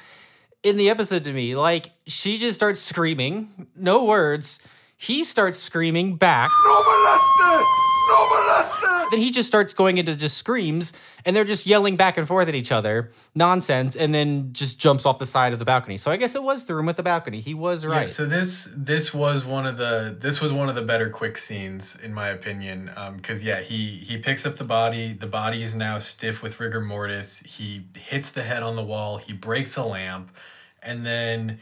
in the episode to me. Like she just starts screaming, no words. He starts screaming back. No molester! No molester! Then he just starts going into just screams, and they're just yelling back and forth at each other, nonsense, and then just jumps off the side of the balcony. So I guess it was the room with the balcony. He was right. Yeah, so this this was one of the this was one of the better quick scenes in my opinion um, because yeah he he picks up the body the body is now stiff with rigor mortis he hits the head on the wall he breaks a lamp and then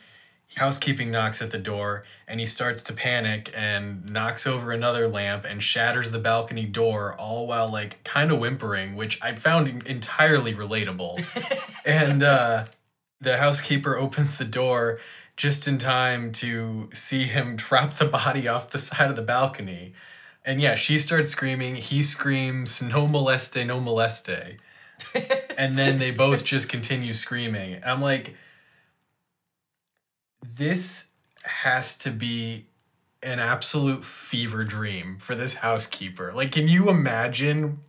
housekeeping knocks at the door and he starts to panic and knocks over another lamp and shatters the balcony door all while like kind of whimpering which i found entirely relatable and uh the housekeeper opens the door just in time to see him drop the body off the side of the balcony. And yeah, she starts screaming. He screams, no moleste, no moleste. and then they both just continue screaming. I'm like, this has to be an absolute fever dream for this housekeeper. Like, can you imagine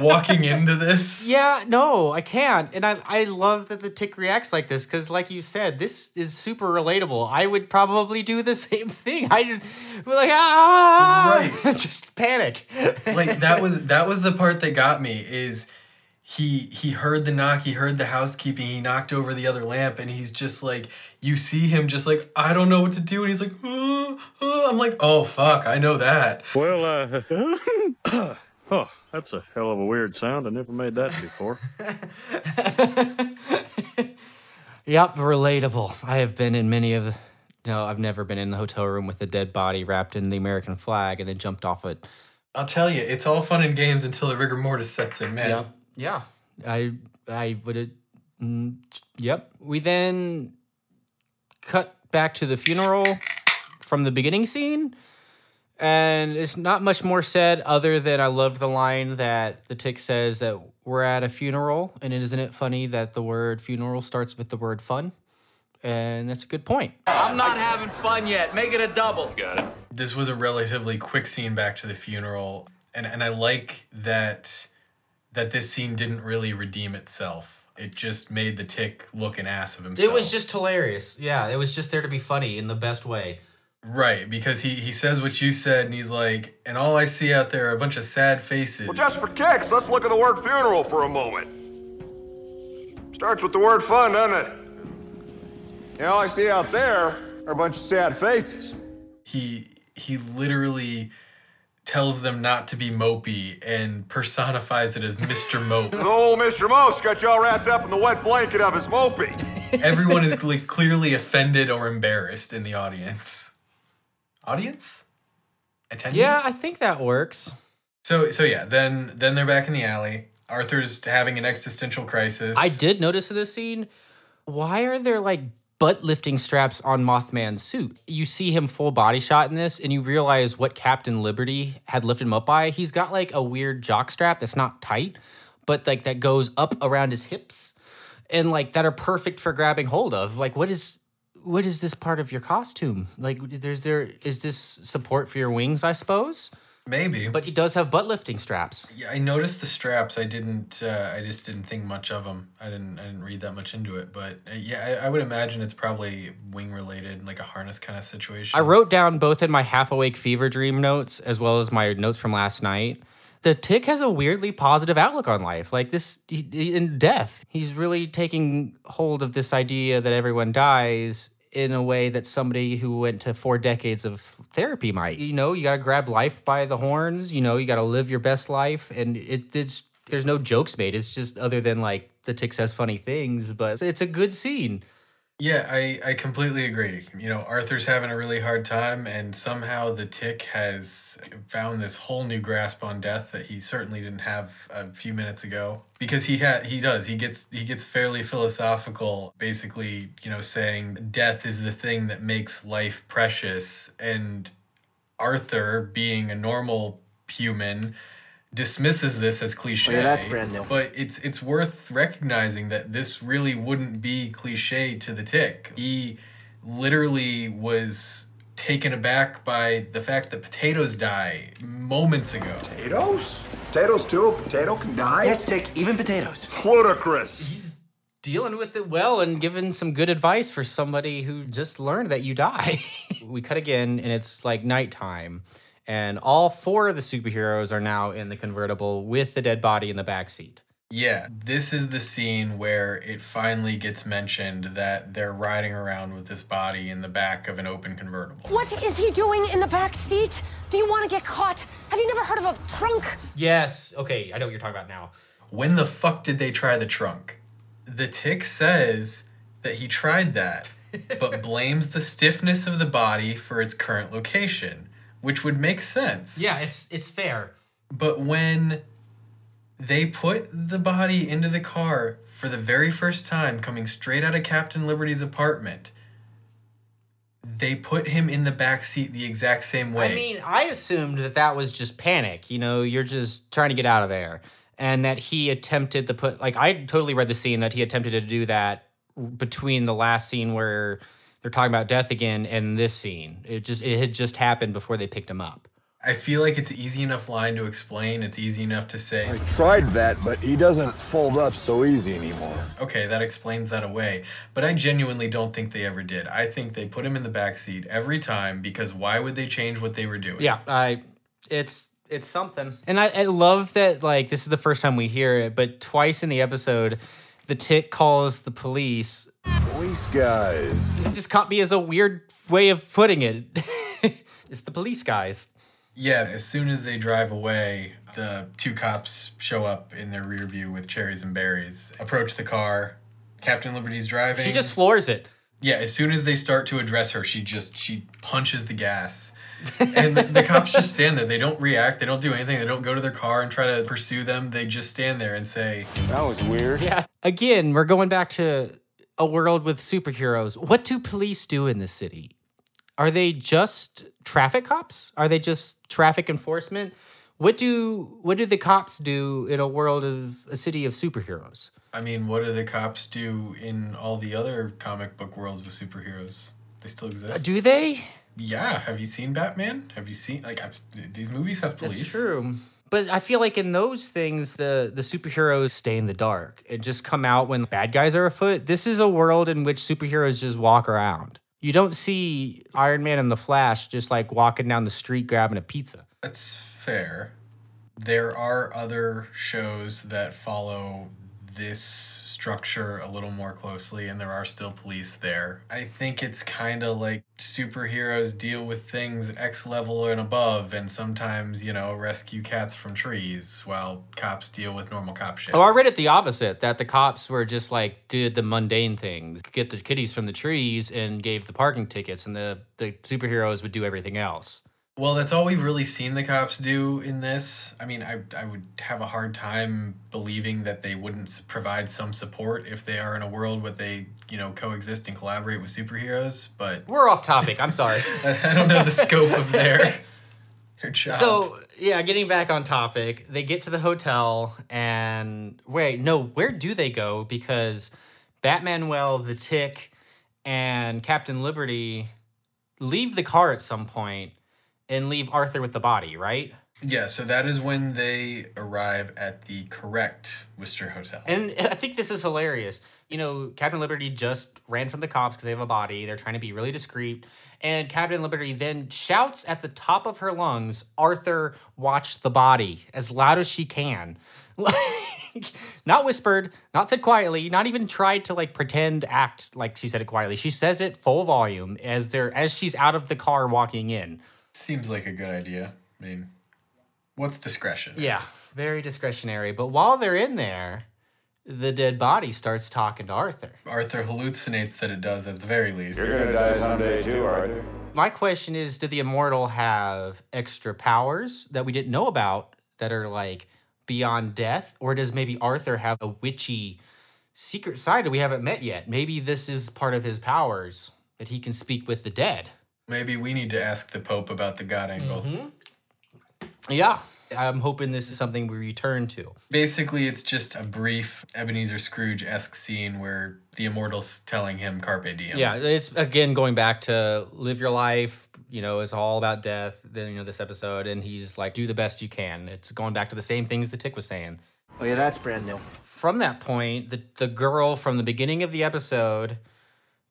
walking into this? Yeah, no, I can't. And I, I love that the tick reacts like this because, like you said, this is super relatable. I would probably do the same thing. I would be like, ah, just panic. like that was that was the part that got me is he he heard the knock he heard the housekeeping he knocked over the other lamp and he's just like you see him just like i don't know what to do and he's like "Uh, uh," i'm like oh fuck i know that Well, uh, oh, that's a hell of a weird sound. I never made that before. Yep, relatable. I have been in many of the. No, I've never been in the hotel room with a dead body wrapped in the American flag and then jumped off it. i'll tell you it's all fun and games until the rigor mortis sets in man Yep. Yeah. I I would have. Mm, yep. We then cut back to the funeral from the beginning scene. And it's not much more said other than I loved the line that the tick says that we're at a funeral. And isn't it funny that the word funeral starts with the word fun? And that's a good point. I'm not having fun yet. Make it a double. Got it. This was a relatively quick scene back to the funeral, and and I like that that this scene didn't really redeem itself. It just made the tick look an ass of himself. It was just hilarious. Yeah, it was just there to be funny in the best way. right because he he says what you said, and he's like, and all I see out there are a bunch of sad faces. Well, just for kicks, let's look at the word funeral for a moment. Starts with the word fun, doesn't it? And all I see out there are a bunch of sad faces. he he literally tells them not to be mopey and personifies it as Mr. Mope. The old Mr. Mouse got y'all wrapped up in the wet blanket of his mopey. Everyone is cle- clearly offended or embarrassed in the audience. Audience? Attending? Yeah, I think that works. So so yeah, then then they're back in the alley. Arthur's having an existential crisis. I did notice in this scene, why are there like butt lifting straps on Mothman's suit? You see him full body shot in this, and you realize what Captain Liberty had lifted him up by. He's got like a weird jock strap that's not tight, but like that goes up around his hips and like that are perfect for grabbing hold of. Like, what is what is this part of your costume? Like, there's there is this support for your wings, I suppose? Maybe. But he does have butt lifting straps. Yeah, I noticed the straps. I didn't. Uh, I just didn't think much of them. I didn't. I didn't read that much into it. But uh, yeah, I, I would imagine it's probably wing related, like a harness kind of situation. I wrote down both in my half awake fever dream notes as well as my notes from last night. The tick has a weirdly positive outlook on life. Like this he- in death, he's really taking hold of this idea that everyone dies in a way that somebody who went to four decades of therapy might. You know, you got to grab life by the horns. You know, you got to live your best life, and it, it's there's no jokes made. It's just other than like the tick says funny things, but it's a good scene. Yeah, I, I completely agree. You know, Arthur's having a really hard time, and somehow the tick has found this whole new grasp on death that he certainly didn't have a few minutes ago. Because he had he does he gets he gets fairly philosophical, basically, you know, saying death is the thing that makes life precious, and Arthur, being a normal human, dismisses this as cliche. Oh, yeah, that's brand new. But it's it's worth recognizing that this really wouldn't be cliche to the tick. He literally was taken aback by the fact that potatoes die moments ago. Potatoes? Potatoes too? A potato can die? Yes, Dick, even potatoes. Ludicrous. He's dealing with it well and giving some good advice for somebody who just learned that you die. we cut again and it's like nighttime and all four of the superheroes are now in the convertible with the dead body in the back seat. Yeah, this is the scene where it finally gets mentioned that they're riding around with this body in the back of an open convertible. What is he doing in the back seat? Do you want to get caught? Have you never heard of a trunk? Yes, okay, I know what you're talking about now. When the fuck did they try the trunk? The tick says that he tried that, but blames the stiffness of the body for its current location, which would make sense. Yeah, it's it's fair. But when they put the body into the car for the very first time, coming straight out of Captain Liberty's apartment, they put him in the back seat the exact same way. I mean, I assumed that that was just panic. You know, you're just trying to get out of there. And that he attempted to put, like, I totally read the scene that he attempted to do that between the last scene where they're talking about death again and this scene. It just, it had just happened before they picked him up. I feel like it's an easy enough line to explain. It's easy enough to say, I tried that, but he doesn't fold up so easy anymore. okay, that explains that away. But I genuinely don't think they ever did. I think they put him in the back seat every time because why would they change what they were doing? Yeah, I, it's It's something. And I, I love that, like, this is the first time we hear it, but twice in the episode, the tick calls the police. Police guys. It just caught me as a weird way of putting it. it's the police guys. Yeah, as soon as they drive away, the two cops show up in their rear view with cherries and berries, approach the car. Captain Liberty's driving. She just floors it. Yeah, as soon as they start to address her, she just she punches the gas. and the, the cops just stand there. They don't react. They don't do anything. They don't go to their car and try to pursue them. They just stand there and say, That was weird. Yeah. Again, we're going back to a world with superheroes. What do police do in this city? Are they just traffic cops? Are they just traffic enforcement? What do what do the cops do in a world of a city of superheroes? I mean, what do the cops do in all the other comic book worlds with superheroes? They still exist. Uh, do they? Yeah. Have you seen Batman? Have you seen like I've, these movies have police? That's true. But I feel like in those things, the the superheroes stay in the dark and just come out when bad guys are afoot. This is a world in which superheroes just walk around. You don't see Iron Man and the Flash just like walking down the street grabbing a pizza. That's fair. There are other shows that follow this structure a little more closely, and there are still police there. I think it's kind of like superheroes deal with things X level and above, and sometimes, you know, rescue cats from trees while cops deal with normal cop shit. Oh, I read it the opposite that the cops were just like did the mundane things, get the kitties from the trees and gave the parking tickets, and the the superheroes would do everything else. Well, that's all we've really seen the cops do in this. I mean, I, I would have a hard time believing that they wouldn't provide some support if they are in a world where they, you know, coexist and collaborate with superheroes. But We're off topic. I'm sorry. I don't know the scope of their their job. So yeah, getting back on topic, they get to the hotel and wait, no, where do they go? Because Batmanuel, the Tick, and Captain Liberty leave the car at some point and leave Arthur with the body, right? yeah, so that is when they arrive at the correct Worcester Hotel. And I think this is hilarious. You know, Captain Liberty just ran from the cops because they have a body. They're trying to be really discreet. And Captain Liberty then shouts at the top of her lungs, Arthur, watch the body, as loud as she can. Like, not whispered, not said quietly, not even tried to like pretend act like she said it quietly. She says it full volume as they're as she's out of the car walking in. Seems like a good idea. I mean, what's discretion? Yeah, very discretionary. But while they're in there, the dead body starts talking to Arthur. Arthur hallucinates that it does at the very least. You're gonna die someday too, Arthur. My question is Did the immortal have extra powers that we didn't know about that are like beyond death? Or does maybe Arthur have a witchy secret side that we haven't met yet? Maybe this is part of his powers that he can speak with the dead. Maybe we need to ask the Pope about the God angle. Mm-hmm. Yeah. I'm hoping this is something we return to. Basically, it's just a brief Ebenezer Scrooge esque scene where the immortal's telling him Carpe Diem. Yeah, it's again going back to live your life. You know, it's all about death. Then you know this episode, and he's like, do the best you can. It's going back to the same things the Tick was saying. Oh yeah, that's brand new. From that point, the the girl from the beginning of the episode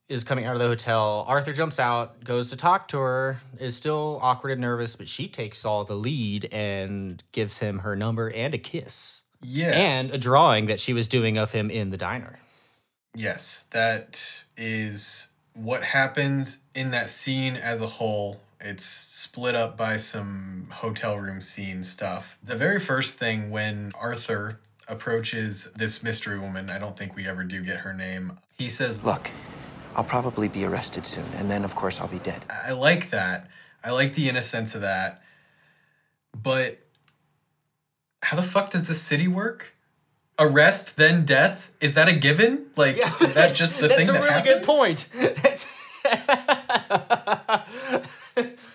is coming out of the hotel. Arthur jumps out, goes to talk to her, is still awkward and nervous, but she takes all the lead and gives him her number and a kiss. Yeah. And a drawing that she was doing of him in the diner. Yes, that is what happens in that scene as a whole. It's split up by some hotel room scene stuff. The very first thing when Arthur approaches this mystery woman, I don't think we ever do get her name. He says, Look, I'll probably be arrested soon, and then of course I'll be dead. I like that. I like the innocence of that. But how the fuck does this city work? Arrest, then death? Is that a given? Like, is that just the thing That's thing a that really good point.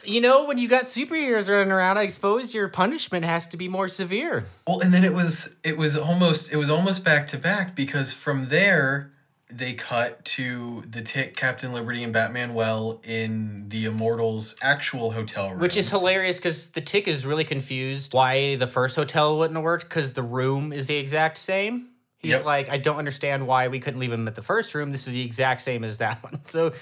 you know, when you got superheroes running around, I suppose your punishment has to be more severe. Well, and then it was it was almost it was almost back to back because from there they cut to the tick Captain Liberty and Batmanuel in the Immortals actual hotel room. Which is hilarious because the tick is really confused why the first hotel wouldn't have worked because the room is the exact same. He's Yep. like, I don't understand why we couldn't leave him at the first room. This is the exact same as that one. So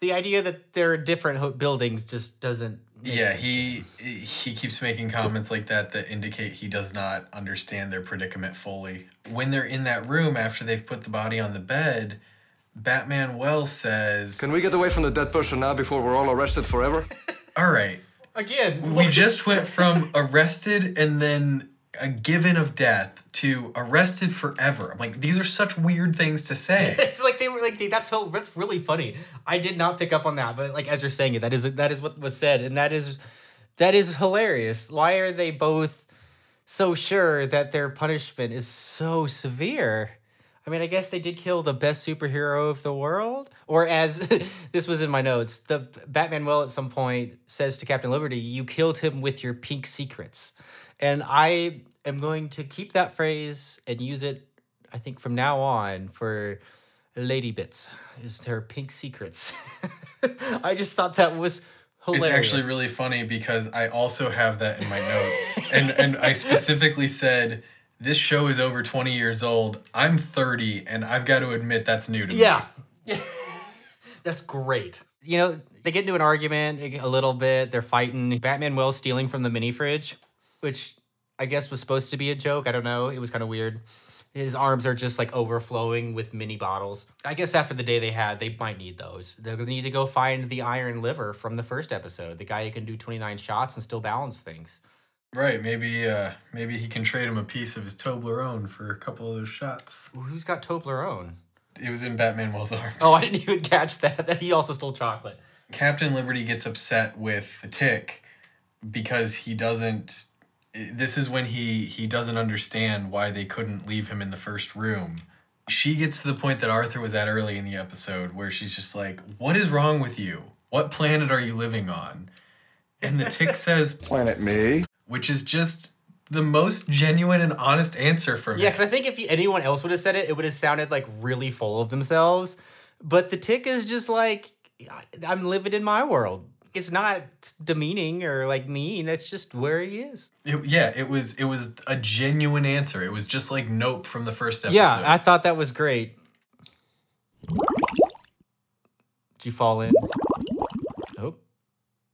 The idea that there are different ho- buildings just doesn't. Make Yeah, sense to me. he he keeps making comments like that that indicate he does not understand their predicament fully. When they're in that room after they've put the body on the bed, Batman Wells says, Can we get away from the dead person now before we're all arrested forever? "All right, Again, we just went from arrested and then a given of death to arrested forever." I'm like, these are such weird things to say. it's like they were like that's so that's really funny. I did not pick up on that, but like as you're saying it, that is that is what was said, and that is that is hilarious. Why are they both so sure that their punishment is so severe? I mean, I guess they did kill the best superhero of the world, or as this was in my notes, the Batmanuel at some point says to Captain Liberty, "You killed him with your pink secrets," and I am going to keep that phrase and use it I think from now on for Lady Bits is her pink secrets. I just thought that was hilarious. It's actually really funny because I also have that in my notes. and and I specifically said this show is over 20 years old. I'm 30 and I've got to admit that's new to me. Yeah. That's great. You know, they get into an argument a little bit. They're fighting. Batmanuel stealing from the mini fridge, which I guess was supposed to be a joke. I don't know. It was kind of weird. His arms are just like overflowing with mini bottles. I guess after the day they had, they might need those. They're gonna need to go find the iron liver from the first episode, the guy who can do 29 shots and still balance things. Right, maybe uh maybe he can trade him a piece of his Toblerone for a couple of those shots. Who's got Toblerone? It was in Batmanuel's arms. Oh, I didn't even catch that. That he also stole chocolate. Captain Liberty gets upset with the tick because he doesn't this is when he he doesn't understand why they couldn't leave him in the first room. She gets to the point that Arthur was at early in the episode where she's just like, "What is wrong with you? What planet are you living on?" And the tick says, "Planet me," which is just the most genuine and honest answer from Yeah, him. because I think if he, anyone else would have said it, it would have sounded like really full of themselves. But the tick is just like, I'm living in my world. It's not demeaning or like mean. It's just where he is. It- yeah, it was it was a genuine answer. It was just like Nope from the first episode. Yeah, I thought that was great. Did you fall in? Oh,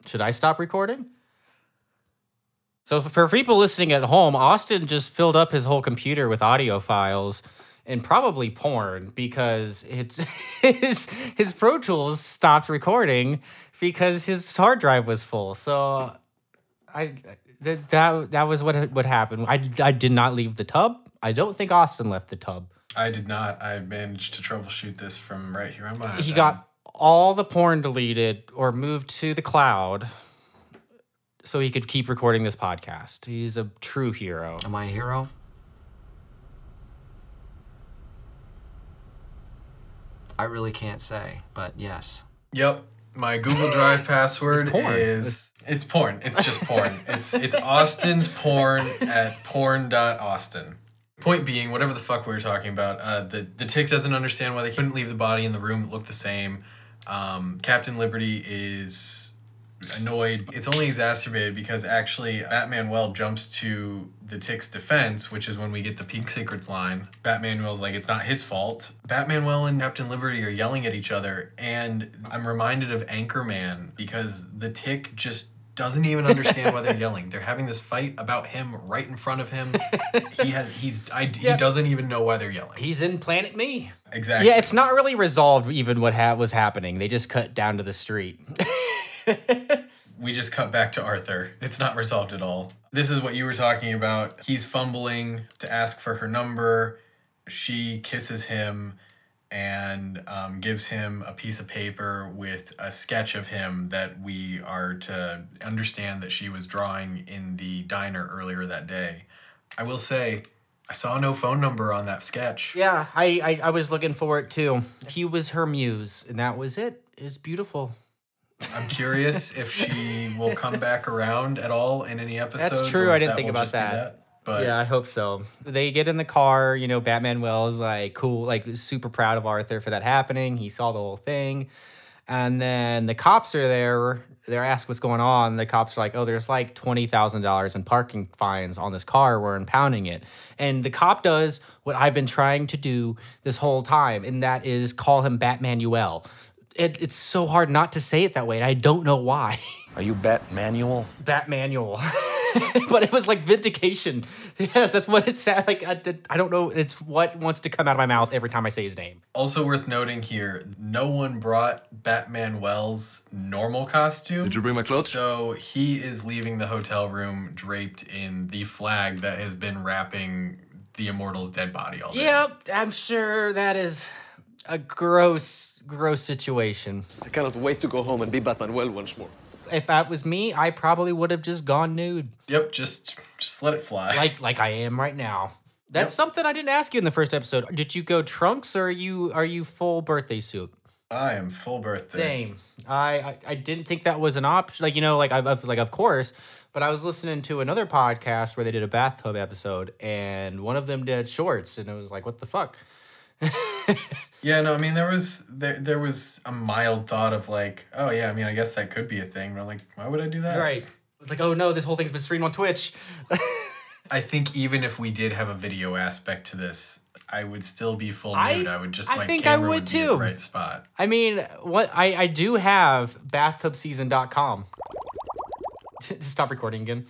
should I stop recording? So for people listening at home, Austin just filled up his whole computer with audio files and probably porn because it's his his Pro Tools stopped recording because his hard drive was full. So I that that, that was what what happened. I I did not leave the tub. I don't think Austin left the tub. I did not. I managed to troubleshoot this from right here on my. He iPad. got all the porn deleted or moved to the cloud so he could keep recording this podcast. He's a true hero. Am I a hero? I really can't say, but yes. Yep. My Google Drive password It's is it's porn. It's just porn. it's it's Austin's porn at porn.austin. Point being, whatever the fuck we were talking about, uh, the the tick doesn't understand why they couldn't leave the body in the room that looked the same. Um, Captain Liberty is annoyed. It's only exacerbated because actually Batmanuel jumps to the Tick's defense, which is when we get the Pink Secrets line. Batmanuel's like, it's not his fault. Batmanuel and Captain Liberty are yelling at each other, and I'm reminded of Anchorman because the Tick just doesn't even understand why they're yelling. They're having this fight about him right in front of him. He has he's I, he doesn't even know why they're yelling. He's in Planet Me. Exactly. Yeah, it's not really resolved even what ha- was happening. They just cut down to the street. we just cut back to Arthur. It's not resolved at all. This is what you were talking about. He's fumbling to ask for her number. She kisses him and um, gives him a piece of paper with a sketch of him that we are to understand that she was drawing in the diner earlier that day. I will say, I saw no phone number on that sketch. yeah, I, I I was looking for it too. He was her muse, and that was it. It's beautiful. I'm curious if she will come back around at all in any episode. That's true. I didn't think about be that. But yeah, I hope so. They get in the car. You know, Batmanuel's like cool, like super proud of Arthur for that happening. He saw the whole thing, and then the cops are there. They're asked what's going on. The cops are like, "Oh, there's like twenty thousand dollars in parking fines on this car. We're impounding it." And the cop does what I've been trying to do this whole time, and that is call him Batmanuel. It, it's so hard not to say it that way, and I don't know why. Are you Bat Manual? Bat Manual. but it was like vindication. Yes, that's what it sounded like. I, I don't know. It's what wants to come out of my mouth every time I say his name. Also worth noting here, no one brought Batmanuel's normal costume. Did you bring my clothes? So he is leaving the hotel room draped in the flag that has been wrapping the Immortal's dead body all day. Yep, I'm sure that is a gross, gross situation. I cannot wait to go home and be Batmanuel once more. If that was me, I probably would have just gone nude. Yep, just just let it fly. Like like I am right now. That's something I didn't ask you in the first episode. Did you go trunks or are you are you full birthday suit? I am full birthday. Same. I, I I didn't think that was an option. Like you know, like I I was like of course. But I was listening to another podcast where they did a bathtub episode, and one of them did shorts, and it was like, what the fuck? Yeah, no, I mean there was there there was a mild thought of like, oh yeah, I mean I guess that could be a thing, but I'm like, why would I do that? Right. It's like, oh no, this whole thing's been streamed on Twitch. I think even if we did have a video aspect to this, I would still be full I- nude. I, would just I think I would be too. right spot. I mean, what I, I do have bathtubseason.com. Stop recording again.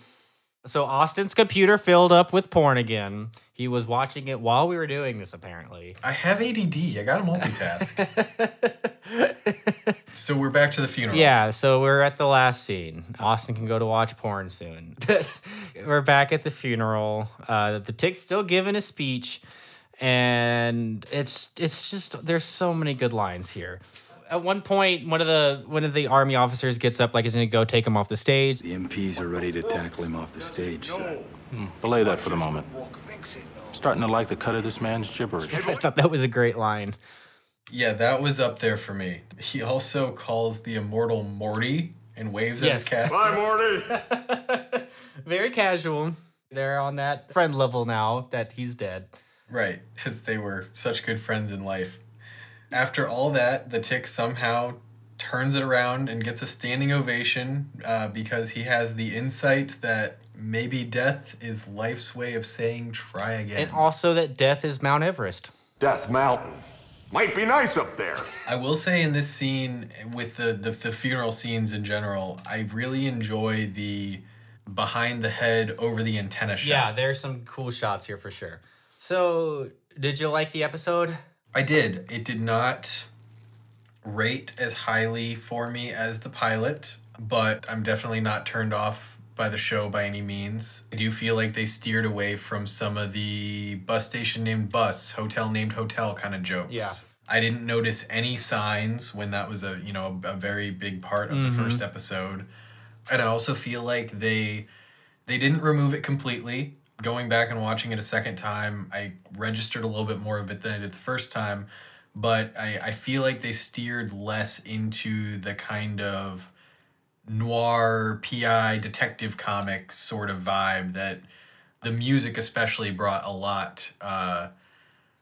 So Austin's computer filled up with porn again. He was watching it while we were doing this, apparently. I have ADD. I gotta multitask. so we're back to the funeral. Yeah, so we're at the last scene. Austin can go to watch porn soon. we're back at the funeral. Uh, the tick's still giving a speech, and it's it's just there's so many good lines here. At one point, one of the one of the army officers gets up like he's gonna go take him off the stage. The MPs are ready to tackle him off the stage, sir. Hmm, belay that for the moment. Starting to like the cut of this man's gibberish. I thought that was a great line. Yeah, that was up there for me. He also calls the immortal Morty and waves at his Yes. cast. Bye, Morty. Very casual. They're on that friend level now that he's dead. Right, because they were such good friends in life. After all that, the tick somehow turns it around and gets a standing ovation uh, because he has the insight that maybe death is life's way of saying try again. And also that death is Mount Everest. Death Mountain. Might be nice up there. I will say in this scene, with the, the, the funeral scenes in general, I really enjoy the behind the head over the antenna shot. Yeah, there's some cool shots here for sure. So, did you like the episode? I did. It did not rate as highly for me as the pilot, but I'm definitely not turned off by the show by any means. I do feel like they steered away from some of the bus station named bus, hotel named hotel kind of jokes. Yeah. I didn't notice any signs when that was a, you know, a, very big part of Mhm. the first episode. And I also feel like they they didn't remove it completely. Going back and watching it a second time, I registered a little bit more of it than I did the first time. But I, I feel like they steered less into the kind of noir PI detective comics sort of vibe that the music especially brought a lot uh,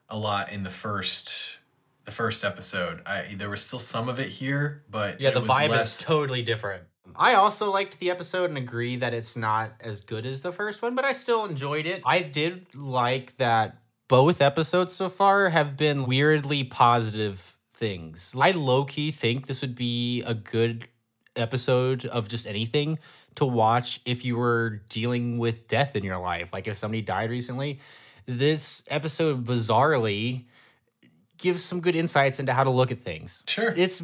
a lot in the first the first episode. I there was still some of it here, but Yeah, the vibe less, is totally different. I also liked the episode and agree that it's not as good as the first one, but I still enjoyed it. I did like that both episodes so far have been weirdly positive things. I low key think this would be a good episode of just anything to watch if you were dealing with death in your life. Like if somebody died recently, this episode bizarrely gives some good insights into how to look at things. Sure. It's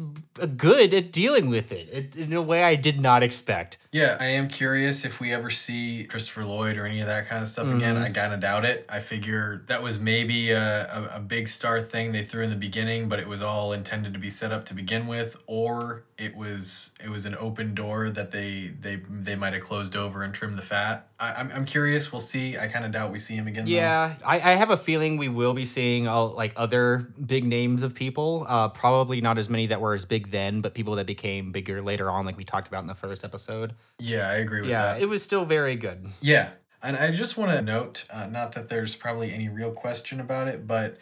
good at dealing with it, it in a way I did not expect. Yeah, I am curious if we ever see Christopher Lloyd or any of that kind of stuff again. Mhm. I kind of doubt it. I figure that was maybe a, a, a big star thing they threw in the beginning, but it was all intended to be set up to begin with, or it was it was an open door that they they they might have closed over and trimmed the fat. I, I'm I'm curious. We'll see. I kind of doubt we see him again. though. Yeah, I, I have a feeling we will be seeing uh, like other big names of people. Uh, probably not as many that were as big then, but people that became bigger later on, like we talked about in the first episode. Yeah, I agree with yeah, that. it was still very good. Yeah. And I just want to note, uh, not that there's probably any real question about it, but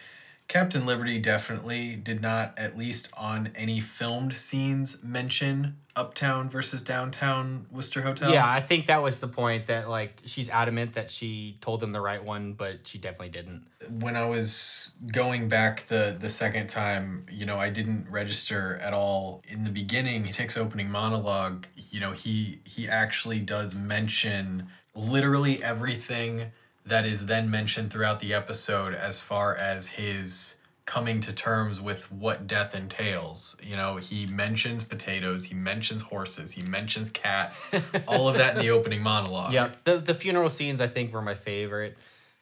Captain Liberty definitely did not, at least on any filmed scenes, mention Uptown versus Downtown Worcester Hotel. Yeah, I think that was the point that like she's adamant that she told them the right one, but she definitely didn't. when I was going back the the second time, you know, I didn't register at all in the beginning. Tick's opening monologue, you know, he he actually does mention literally everything that is then mentioned throughout the episode as far as his coming to terms with what death entails. You know, he mentions potatoes, he mentions horses, he mentions cats, all of that in the opening monologue. Yeah, the the funeral scenes I think were my favorite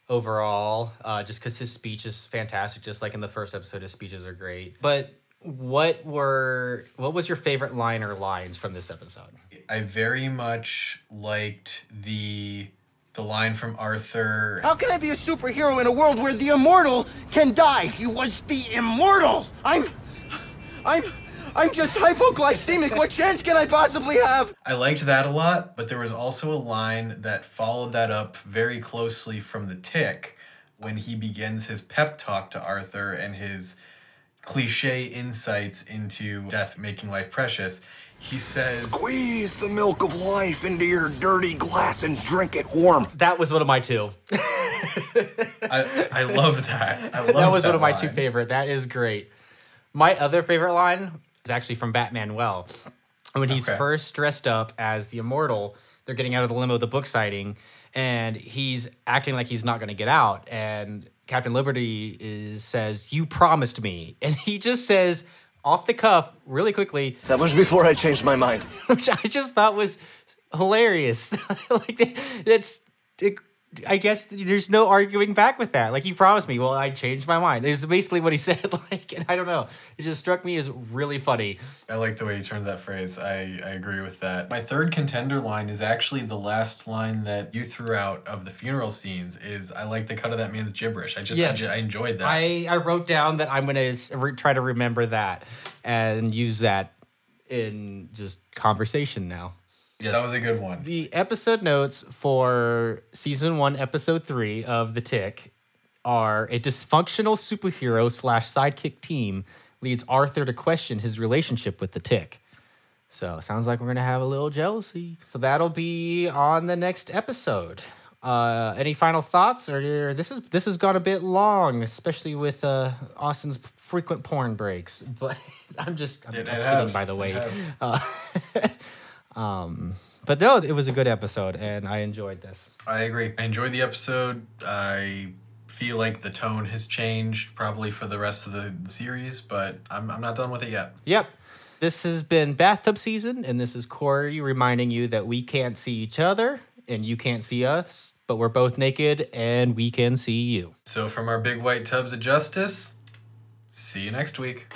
overall, uh, just because his speech is fantastic. Just like in the first episode, his speeches are great. But what were what was your favorite line or lines from this episode? I very much liked the the line from Arthur. How can I be a superhero in a world where the immortal can die? He was the immortal. I'm, I'm, I'm just hypoglycemic. What chance can I possibly have? I liked that a lot, but there was also a line that followed that up very closely from the tick when he begins his pep talk to Arthur and his cliche insights into death making life precious. He says, Squeeze the milk of life into your dirty glass and drink it warm. That was one of my two. I, I love that. I love that was one of my line. two favorite. That is great. My other favorite line is actually from Batmanuel. When he's Okay. first dressed up as the immortal, they're getting out of the limo, the book sighting, and he's acting like he's not going to get out. And Captain Liberty is says, "You promised me," and he just says off the cuff, really quickly. That was before I changed my mind. which I just thought was hilarious. like that's, it, I guess there's no arguing back with that. Like he promised me, well, I changed my mind. Is basically what he said. Like, and I don't know. It just struck me as really funny. I like the way he turns that phrase. I, I agree with that. My third contender line is actually the last line that you threw out of the funeral scenes is I like the cut of that man's gibberish. I just Yes. I, enjoyed that. I I wrote down that I'm gonna re- try to remember that and use that in just conversation now. Yeah, that was a good one. The episode notes for season one, episode three of The Tick are a dysfunctional superhero slash sidekick team leads Arthur to question his relationship with the Tick. So sounds like we're gonna have a little jealousy. So that'll be on the next episode. Uh, any final thoughts? Or this is this has gone a bit long, especially with uh, Austin's frequent porn breaks. But I'm just I'm, It- I'm kidding, by the way. Uh, um, but no, it was a good episode, and I enjoyed this. I agree. I enjoyed the episode. I feel like the tone has changed probably for the rest of the series, but I'm, I'm not done with it yet. Yep. This has been bathtub season, and this is Corey reminding you that we can't see each other and you can't see us, but we're both naked and we can see you. So from our big white tubs of justice, see you next week.